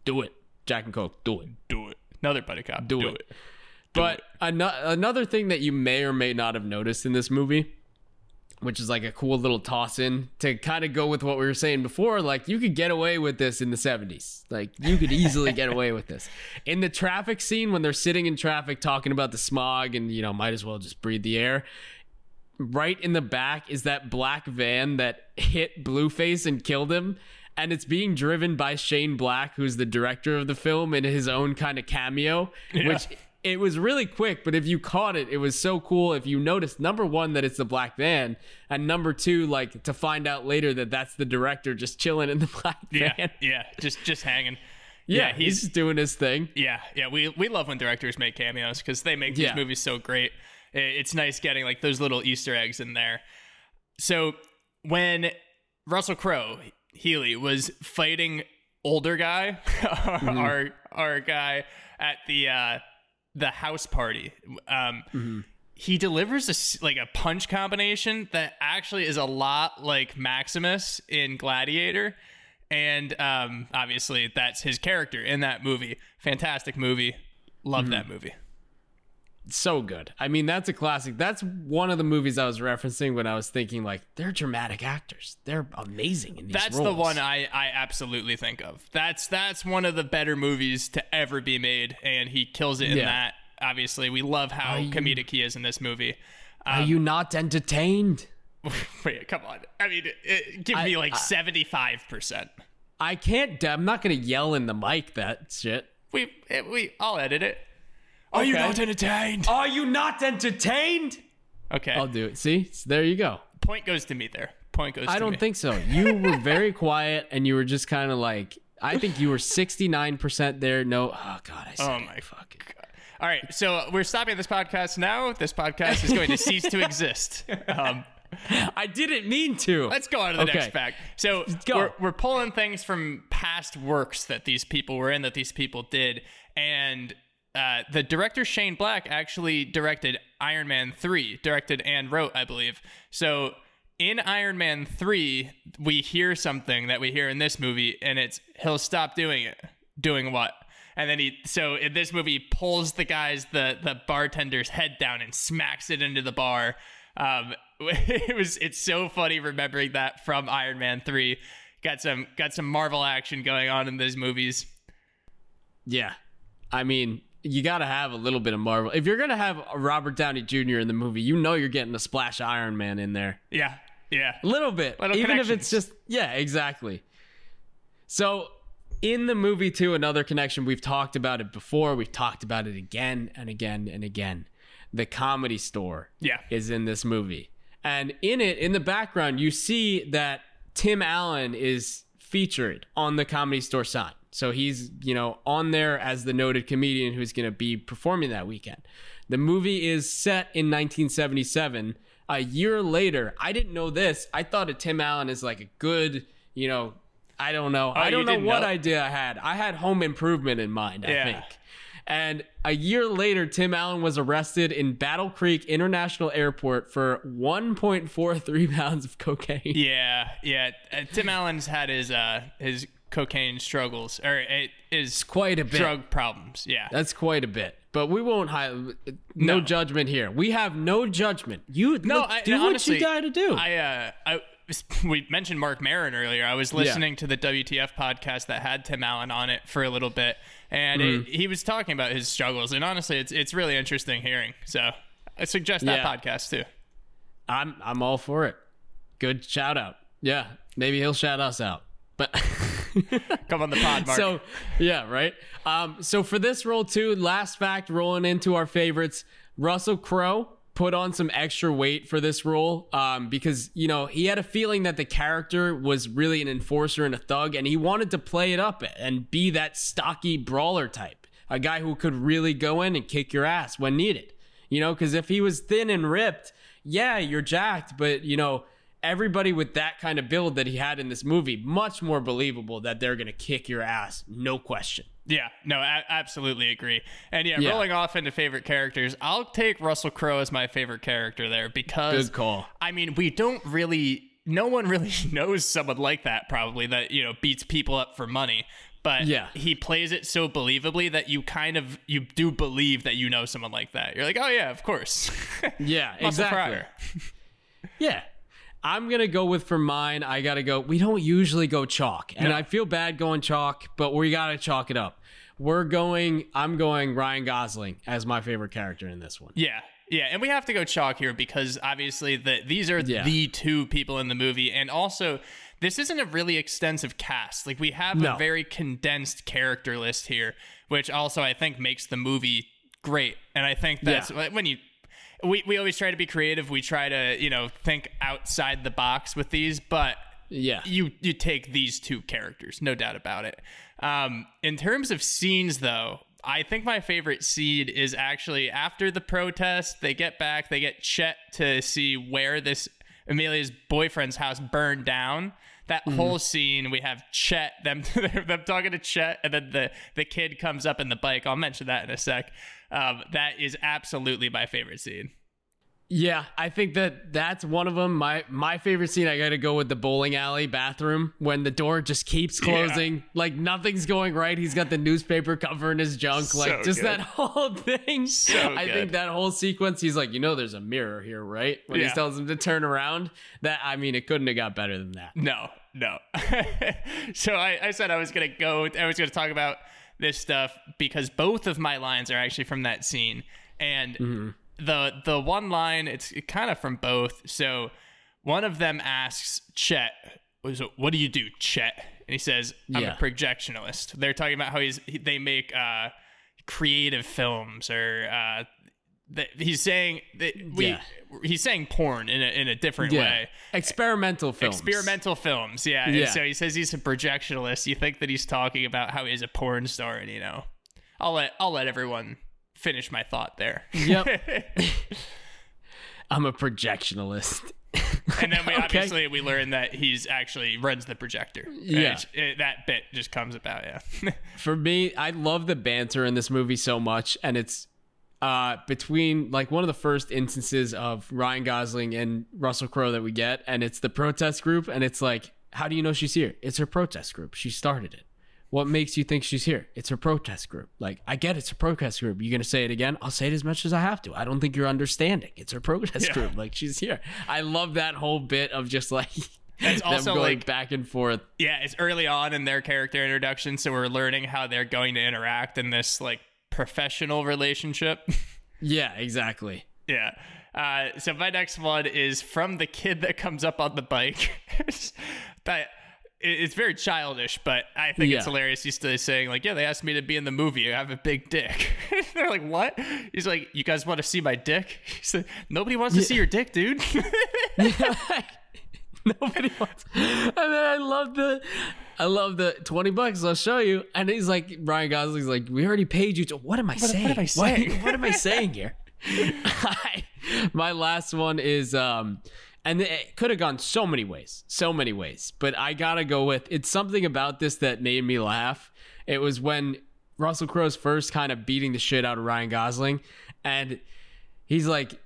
Do it. Jack and Coke, do it.
Do it. Another buddy cop.
Do
Do,
it.
it.
But ano- another thing that you may or may not have noticed in this movie, which is like a cool little toss in to kind of go with what we were saying before, like you could get away with this in the 70s. Like you could easily get away with this. In the traffic scene when they're sitting in traffic talking about the smog and, you know, might as well just breathe the air. Right in the back is that black van that hit Blueface and killed him. And it's being driven by Shane Black, who's the director of the film, in his own kind of cameo, which it was really quick, but if you caught it, it was so cool. If you noticed, number one, that it's the black van, and number two, like to find out later that that's the director just chilling in the *laughs* black van.
Yeah. Yeah. Just just hanging. *laughs*
Yeah,
Yeah,
he's
he's
just doing his thing.
yeah, yeah. We we love when directors make cameos because they make these
Yeah.
movies so great. It's nice getting like those little Easter eggs in there. So when Russell Crowe Healy was fighting older guy, *laughs*
Mm-hmm.
our our guy at the uh, the house party, um,
Mm-hmm.
he delivers a like a punch combination that actually is a lot like Maximus in Gladiator. And um, obviously, that's his character in that movie. Fantastic movie. Love
Mm-hmm.
that movie.
So good. I mean, that's a classic. That's one of the movies I was referencing when I was thinking like they're dramatic actors. They're amazing in these
That's the one I, I absolutely think of. That's that's one of the better movies to ever be made, and he kills it in
Yeah.
that. Obviously, we love how
you-
comedic he is in this movie.
Are um, you not entertained? *laughs*
Wait, come on. I mean, it, it- give me like seventy five percent.
I can't. I'm not gonna yell in the mic that shit.
We we I'll edit it. Are you not entertained?
Are you not entertained?
Okay,
I'll do it. See, So there you go.
point goes to me there. Point goes. To me.
I don't
me.
think so. You were very quiet and you were just kind of like I think you were 69% there. No, oh god, I said
Oh
it.
my
God.
All right, so we're stopping this podcast now. This podcast is going to cease to exist. *laughs* Um,
I didn't mean to.
let's go on to the
Okay.
next fact. So
go.
We're, we're pulling things from past works that these people were in, that these people did, and uh, the director Shane Black actually directed Iron Man three, directed and wrote, I believe. So in Iron Man three, we hear something that we hear in this movie, and it's he'll stop doing it. Doing what? And then he so in this movie he pulls the guy's the the bartender's head down and smacks it into the bar. Um, *laughs* it was it's so funny remembering that from Iron Man three. Got some got some Marvel action going on in those movies.
Yeah. I mean, you got to have a little bit of Marvel. If you're going to have Robert Downey Jr. in the movie, you know you're getting a splash Iron Man in there.
Yeah, yeah.
A little bit.
Little
even if it's just, yeah, exactly. So, in the movie, too, another connection, we've talked about it before. We've talked about it again and again and again. The comedy store
Yeah.
is in this movie. And in it, in the background, you see that Tim Allen is featured on the comedy store sign. So he's, you know, on there as the noted comedian who's going to be performing that weekend. The movie is set in 1977. A year later, I didn't know this. I thought of Tim Allen as like a good, you know, I don't know. I don't know what
know?
idea I had. I had home improvement in mind, I
Yeah.
think. And a year later, Tim Allen was arrested in Battle Creek International Airport for 1.43 *laughs* pounds of cocaine.
Yeah, yeah. Uh, Tim Allen's had his uh his cocaine struggles or it is
Quite a bit.
drug problems. Yeah.
That's quite a bit. But we won't hide.
No.
No, judgment here. We have no judgment. You
No,
look,
I,
do
honestly,
what you got to do.
I, uh, I, we mentioned Marc Maron earlier. I was listening to the WTF podcast that had Tim Allen on it for a little bit, and
Mm-hmm.
it, he was talking about his struggles. And honestly, it's it's really interesting hearing. So I suggest that
Yeah.
podcast too.
I'm I'm all for it. Good shout out. Yeah, maybe he'll shout us out. But *laughs* *laughs*
Come on the pod, Marc.
so yeah, right. Um, so for this role too, last fact rolling into our favorites, Russell Crowe put on some extra weight for this role um, because you know he had a feeling that the character was really an enforcer and a thug, and he wanted to play it up and be that stocky brawler type, a guy who could really go in and kick your ass when needed. You know, because if he was thin and ripped, yeah, you're jacked, but you know everybody with that kind of build that he had in this movie, much more believable that they're going to kick your ass, no question.
Yeah, no, I absolutely agree. And yeah,
Yeah.
rolling off into favorite characters, I'll take Russell Crowe as my favorite character there because
Good call.
I mean, we don't really no one really *laughs* knows someone like that probably that, you know, beats people up for money. But
Yeah.
he plays it so believably that you kind of you do believe that you know someone like that. You're like, "Oh yeah, of course." *laughs*
Yeah, exactly. *laughs* Yeah. I'm going to go with for mine, I got to go. We don't usually go chalk. And
No.
I feel bad going chalk, but we got to chalk it up. We're going, I'm going Ryan Gosling as my favorite character in this one.
Yeah. Yeah, and we have to go chalk here because obviously the these are
Yeah.
the two people in the movie and also this isn't a really extensive cast. Like we have
No.
a very condensed character list here, which also I think makes the movie great. And I think that's
Yeah.
when you we, we always try to be creative. We try to, you know, think outside the box with these, but
Yeah.
you you take these two characters, no doubt about it. Um, in terms of scenes, though, I think my favorite scene is actually after the protest. They get back, they get Chet to see where this Amelia's boyfriend's house burned down. That whole scene, we have Chet them *laughs* them talking to Chet, and then the the kid comes up in the bike. I'll mention that in a sec. Um, that is absolutely my favorite scene.
Yeah, I think that that's one of them. My my favorite scene, I got to go with the bowling alley bathroom when the door just keeps closing, like nothing's going right. He's got the newspaper covering his junk, like just
good.
that *laughs* whole thing.
So
I
good.
think that whole sequence, he's like, you know, there's a mirror here, right? When
Yeah.
he tells him to turn around, that I mean, it couldn't have got better than that.
No, no. *laughs* so I, I said I was gonna go. I was gonna talk about this stuff because both of my lines are actually from that scene, and mm-hmm. The the one line it's kind of from both. So one of them asks Chet, "Was what do you do, Chet?" And he says, "I'm
Yeah.
a projectionist." They're talking about how he's he- they make uh, creative films or uh, that he's saying that we
Yeah.
he's saying porn in a in a different way.
Experimental films.
Experimental films, yeah. And
Yeah.
So he says he's a projectionalist. You think that he's talking about how he's a porn star, and you know, I'll let I'll let everyone finish my thought there.
Yep. *laughs* I'm a projectionalist.
and then we *laughs*
Okay.
obviously we learn that he's actually runs the projector.
Yeah.
It- that bit just comes about. Yeah. *laughs*
For me, I love the banter in this movie so much, and it's uh between like one of the first instances of Ryan Gosling and Russell Crowe that we get, and it's the protest group, and it's like, how do you know she's here? It's her protest group. She started it. What makes you think she's here? It's her protest group. Like, I get it's her protest group. You're gonna say it again? I'll say it as much as I have to. I don't think you're understanding. It's her protest
Yeah.
group. Like, she's here. I love that whole bit of just like *laughs*
It's
them
also,
going
like-
back and forth.
yeah, it's early on in their character introduction, so we're learning how they're going to interact in this like professional relationship. *laughs*
Yeah, exactly.
Yeah. Uh, so my next one is from the kid that comes up on the bike. *laughs* that it's very childish, but I think it's hilarious. He's still saying like, "Yeah, they asked me to be in the movie. I have a big dick." *laughs* They're like, "What?" He's like, "You guys want to see my dick?" *laughs* He said, "Nobody wants to see your dick, dude." *laughs*
Nobody wants. And then I love the, I love the twenty bucks. I'll show you. And he's like, Ryan Gosling's like, we already paid you. To, what am I saying?
am I saying?
What, am I saying here? I- my last one is, um, and it could have gone so many ways, so many ways. But I gotta go with it's something about this that made me laugh. It was when Russell Crowe's first kind of beating the shit out of Ryan Gosling, and he's like,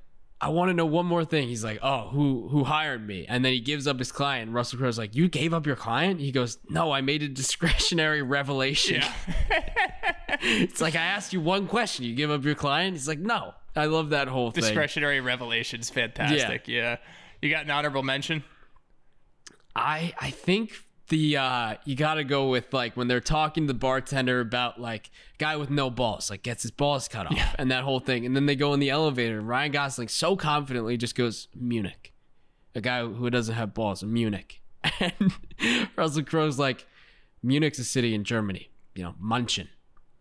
I want to know one more thing. He's like, oh, who who hired me? And then he gives up his client. Russell Crowe's like, you gave up your client? He goes, no, I made a discretionary *laughs* revelation.
yeah. *laughs*
it's like I asked you one question. You give up your client? He's like, no. I love that whole thing.
Discretionary revelations, fantastic. Yeah. You got an honorable mention?
I I think the uh you gotta go with like when they're talking to the bartender about like guy with no balls, like gets his balls cut off and that whole thing. And then they go in the elevator and Ryan Gosling so confidently just goes, Munich. A guy who doesn't have balls, in Munich. *laughs* And Russell Crowe's like, Munich's a city in Germany. You know, Munchen.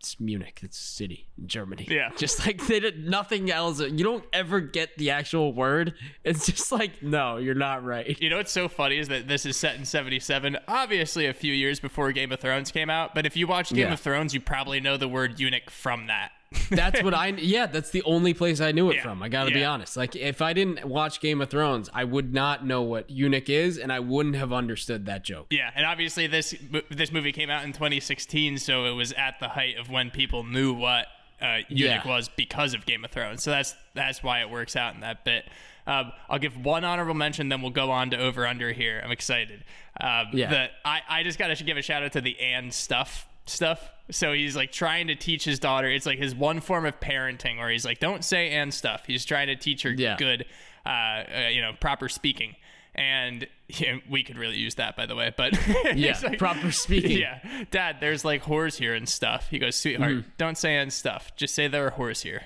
It's Munich. It's a city in Germany.
Yeah. *laughs*
Just like they did nothing else. You don't ever get the actual word. It's just like, no, you're not right.
You know what's so funny is that this is set in 77, obviously a few years before Game of Thrones came out, but if you watch Game
Yeah.
of Thrones, you probably know the word eunuch from that.
That's what I *laughs* yeah, that's the only place I knew it
Yeah,
from. I got to be honest. Like if I didn't watch Game of Thrones, I would not know what eunuch is and I wouldn't have understood that joke.
Yeah, and obviously this this movie came out in 2016, so it was at the height of when people knew what uh, eunuch
Yeah.
was because of Game of Thrones. So that's that's why it works out in that bit. Um, I'll give one honorable mention, then we'll go on to over under here. I'm excited. Um,
Yeah.
The, I I just gotta give a shout out to the and stuff stuff. So he's like trying to teach his daughter. It's like his one form of parenting where he's like, don't say and stuff. He's trying to teach her
Yeah.
good, uh, uh, you know, proper speaking. And *laughs* yeah, we could really use that, by the way. But *laughs*
Yeah,
like-
proper speaking. *laughs*
Yeah, Dad, there's like whores here and stuff. He goes, sweetheart,
Mm-hmm.
don't say and stuff. Just say there are whores here.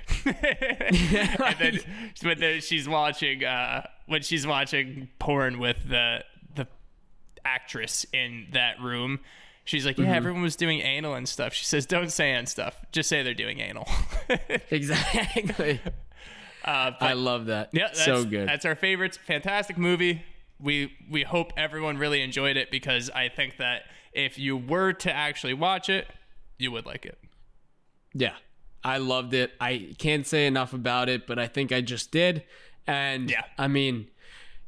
and then she's watching, uh, when she's watching porn with the the actress in that room. She's like, yeah,
Mm-hmm.
everyone was doing anal and stuff. She says, don't say and stuff. Just say they're doing anal. *laughs*
Exactly.
uh, but
I love that.
Yeah, that's,
so good.
That's our favorites. Fantastic movie. We we hope everyone really enjoyed it because I think that if you were to actually watch it, you would like it.
Yeah. I loved it. I can't say enough about it, but I think I just did. And
Yeah.
I mean,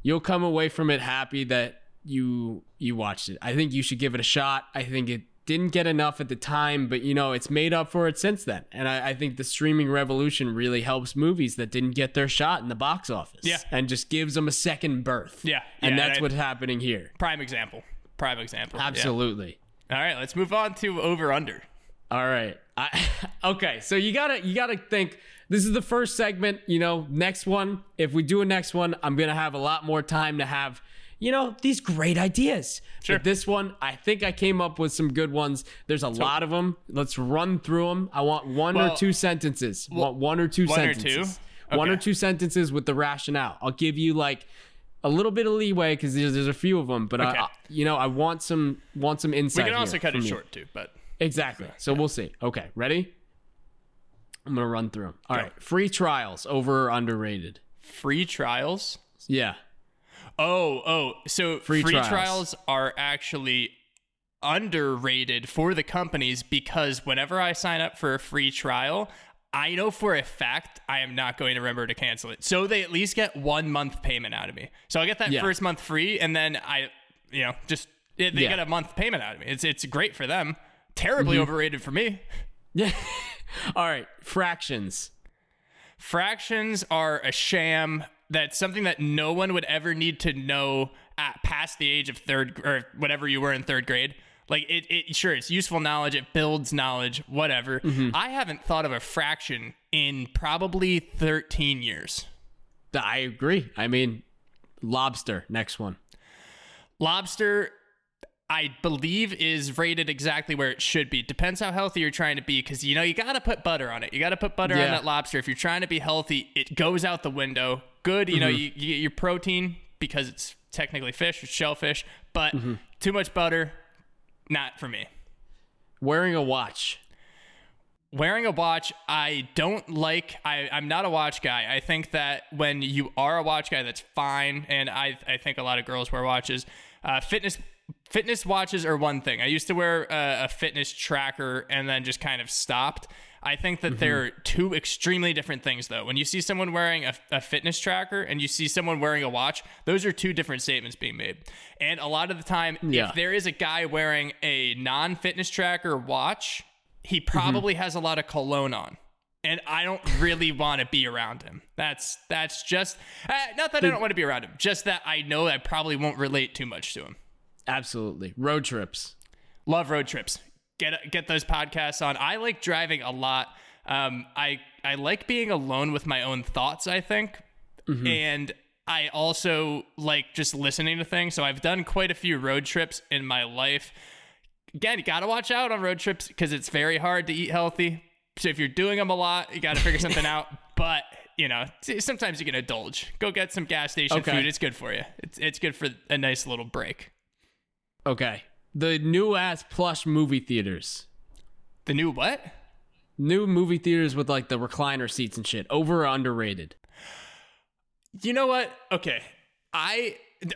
you'll come away from it happy that you you watched it. I think you should give it a shot. I think it didn't get enough at the time, but you know, it's made up for it since then. And I, I think the streaming revolution really helps movies that didn't get their shot in the box office.
Yeah.
And just gives them a second birth.
Yeah,
And
yeah,
that's
and I-
what's happening here.
Prime example. Prime example. Yeah.
Absolutely.
All right, let's move on to over under.
All right. I, *laughs* okay. So you gotta you gotta think. This is the first segment. You know, next one. If we do a next one, I'm gonna have a lot more time to have. You know these great ideas.
Sure.
But this one, I think I came up with some good ones. There's a lot of them. Let's run through them. I want one
Well,
or two sentences. Want one or two
one or
sentences.
two?
One or two sentences with the rationale. I'll give you like a little bit of leeway because there's, there's a few of them. But
Okay.
I, I, you know, I want some want some insight.
We can also cut it
you.
short too, but
Exactly. So we'll see. Okay, ready? I'm gonna run through them. All right, free trials over or underrated?
Free trials.
Yeah.
Oh, oh. So
Free
free,
trials.
trials. are actually underrated for the companies because whenever I sign up for a free trial, I know for a fact I am not going to remember to cancel it. So they at least get one month payment out of me. So I get that
Yeah.
first month free, and then I, you know, just they
Yeah.
get a month payment out of me. It's it's great for them. Terribly
Mm-hmm.
overrated for me. *laughs*
Yeah. *laughs* All right, fractions.
Fractions are a sham. That's something that no one would ever need to know at past the age of third or whatever you were in third grade. Like it, it sure it's useful knowledge. It builds knowledge. Whatever. Mm-hmm. I haven't thought of a fraction in probably thirteen years.
I agree. I mean, lobster. Next one.
Lobster, I believe, is rated exactly where it should be. Depends how healthy you're trying to be, because you know you got to put butter on it. You got to put butter on that lobster. If you're trying to be healthy, it goes out the window. Good, you know,
Mm-hmm.
you, you get your protein because it's technically fish or shellfish, but
Mm-hmm.
too much butter, not for me.
Wearing a watch.
Wearing a watch, I don't like. I, I'm not a watch guy. I think that when you are a watch guy, that's fine. And I, I think a lot of girls wear watches. Uh, fitness fitness watches are one thing. I used to wear a, a fitness tracker and then just kind of stopped. I think that they're two extremely different things, though. When you see someone wearing a, a fitness tracker and you see someone wearing a watch, those are two different statements being made. And a lot of the time,
Yeah.
if there is a guy wearing a non fitness tracker watch, he probably has a lot of cologne on. And I don't really want to be around him. That's that's just uh, not that I don't want to be around him. Just that I know I probably won't relate too much to him.
Absolutely. Road trips.
Love road trips. Get get those podcasts on. I like driving a lot. Um, I I like being alone with my own thoughts. I think, and I also like just listening to things. So I've done quite a few road trips in my life. Again, you got to watch out on road trips because it's very hard to eat healthy. So if you're doing them a lot, you got to figure something *laughs* out. But you know, sometimes you can indulge. Go get some gas station
Okay.
food. It's good for you. It's it's good for a nice little break.
Okay. The new ass plush movie theaters.
The new what?
New movie theaters with like the recliner seats and shit. Over or underrated?
You know what? Okay. I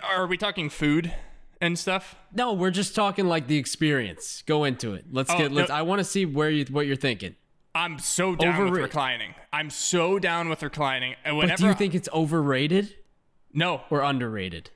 are we talking food and stuff?
No, we're just talking like the experience. Go into it. Let's
Oh,
get. Let's.
no.
I want to see where you what you're thinking.
I'm so down with reclining. I'm so down with reclining. And whenever
But do you think it's overrated
No,
or underrated?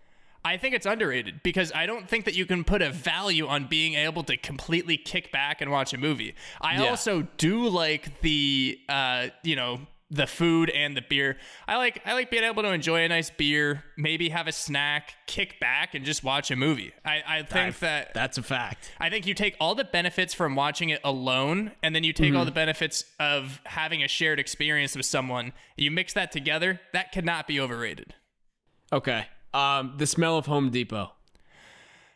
I think it's underrated because I don't think that you can put a value on being able to completely kick back and watch a movie. I
Yeah.
also do like the uh, you know, the food and the beer. I like I like being able to enjoy a nice beer, maybe have a snack, kick back and just watch a movie. I, I think that
That's a fact.
I think you take all the benefits from watching it alone, and then you take all the benefits of having a shared experience with someone. You mix that together, that cannot be overrated.
Okay. Um, the smell of Home Depot.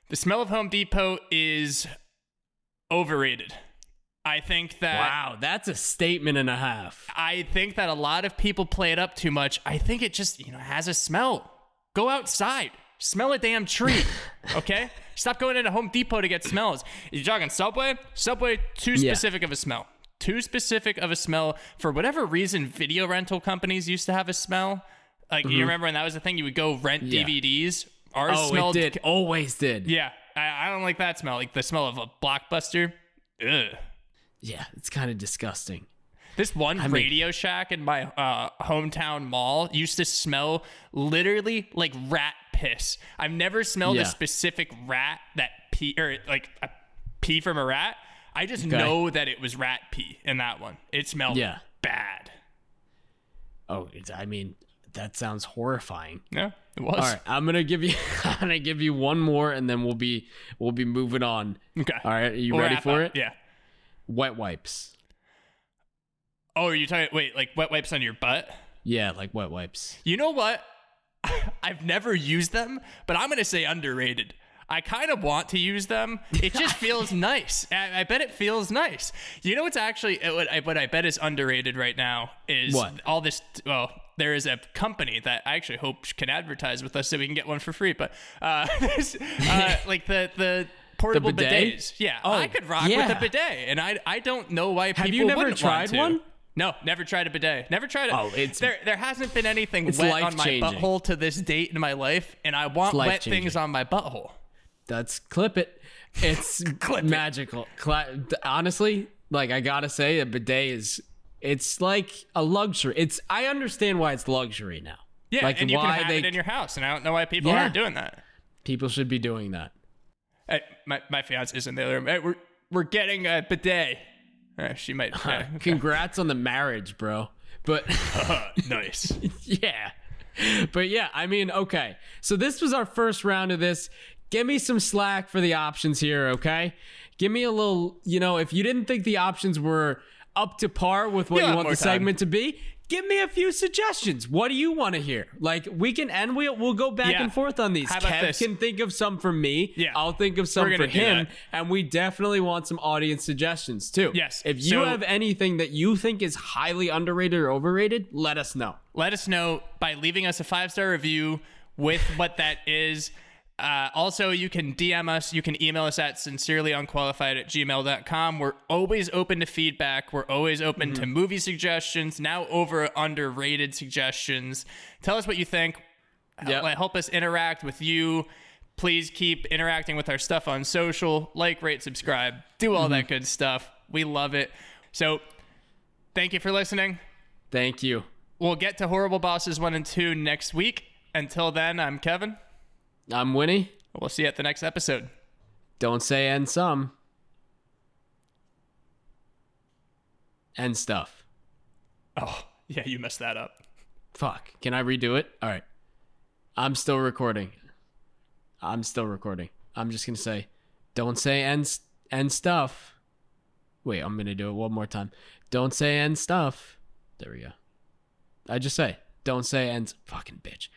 The smell of Home Depot is overrated. I think that
Wow, that's a statement and a half.
I think that a lot of people play it up too much. I think it just, you know, has a smell. Go outside. Smell a damn tree. *laughs* Okay? Stop going into Home Depot to get smells. You're talking Subway? Subway, too
Yeah.
specific of a smell. Too specific of a smell. For whatever reason, video rental companies used to have a smell. Like, you remember when that was the thing? You would go rent
Mm-hmm. Yeah.
DVDs. Ours
Oh,
smelled.
it did. Always did.
Yeah. I, I don't like that smell. Like the smell of a blockbuster. Ugh.
Yeah, it's kind of disgusting.
This one
mean-
Radio Shack in my uh, hometown mall used to smell literally like rat piss. I've never smelled
Yeah.
a specific rat that pee or like a pee from a rat. I just
Okay.
know that it was rat pee in that one. It smelled
Yeah.
bad.
Oh, it's, I mean, that sounds horrifying.
Yeah, it was.
All right, I'm gonna give you. *laughs* I'm gonna give you one more, and then we'll be we'll be moving on.
Okay.
All right, are you
We'll
ready for
up.
it?
Yeah.
Wet wipes.
Oh, are you talking? Wait, like wet wipes on your butt?
Yeah, like wet wipes.
You know what? *laughs* I've never used them, but I'm going to say underrated. I kind of want to use them. It just *laughs* feels nice. I, I bet it feels nice. You know what's actually uh, what I, what I bet is underrated right now is
What?
all this. Well, there is a company that I actually hope can advertise with us so we can get one for free. But uh, *laughs* there's, uh, *laughs* like the the portable
bidet?
bidets. Yeah,
Oh,
I could rock with a bidet, and I I don't know why
Have
people
you never tried one?
No, never tried a bidet. Never tried it.
Oh, it's-
there. There hasn't been anything wet on my butthole to this date in my life, and I want wet things on my butthole.
That's clip it. It's *laughs* clip magical. Cla- honestly, like I gotta say, a bidet is it's like a luxury. It's I understand why it's luxury now.
Yeah,
like
and you
why
can have
they
it in your house, and I don't know why people
Yeah.
aren't doing that.
people should be doing that.
Hey, my my fiance is in the other room. Hey, we're we're getting a bidet. Uh, she might. *laughs* yeah,
Congrats on the marriage, bro. But *laughs* *laughs*
nice.
yeah. But yeah, I mean, okay. So this was our first round of this. Give me some slack for the options here, okay? Give me a little, you know, if you didn't think the options were up to par with what
Yeah,
you want the
time.
segment to be, give me a few suggestions. What do you want to hear? Like we can end we'll we'll go back
Yeah.
and forth on these.
How
Kev
this?
can think of some for me.
Yeah.
I'll think of some for him. And we definitely want some audience suggestions too.
Yes.
If you
So-
have anything that you think is highly underrated or overrated, let us know.
Let us know by leaving us a five star review with what that is. Uh, also, you can DM us. You can email us at sincerelyunqualified at gmail.com. We're always open to feedback. We're always open
Mm-hmm.
to movie suggestions, now over underrated suggestions. Tell us what you think.
Yep.
Help- Help us interact with you. Please keep interacting with our stuff on social. Like, rate, subscribe. Do all
Mm-hmm.
that good stuff. We love it. So, thank you for listening.
Thank you.
We'll get to Horrible Bosses 1 and 2 next week. Until then, I'm Kevin.
I'm Winnie.
We'll see you at the next episode.
Don't say and some. And stuff.
Oh, yeah, you messed that up.
Fuck. Can I redo it? All right. I'm still recording. I'm still recording. I'm just going to say, don't say and, s- and stuff. Wait, I'm going to do it one more time. Don't say and stuff. There we go. I just say, don't say and fucking bitch.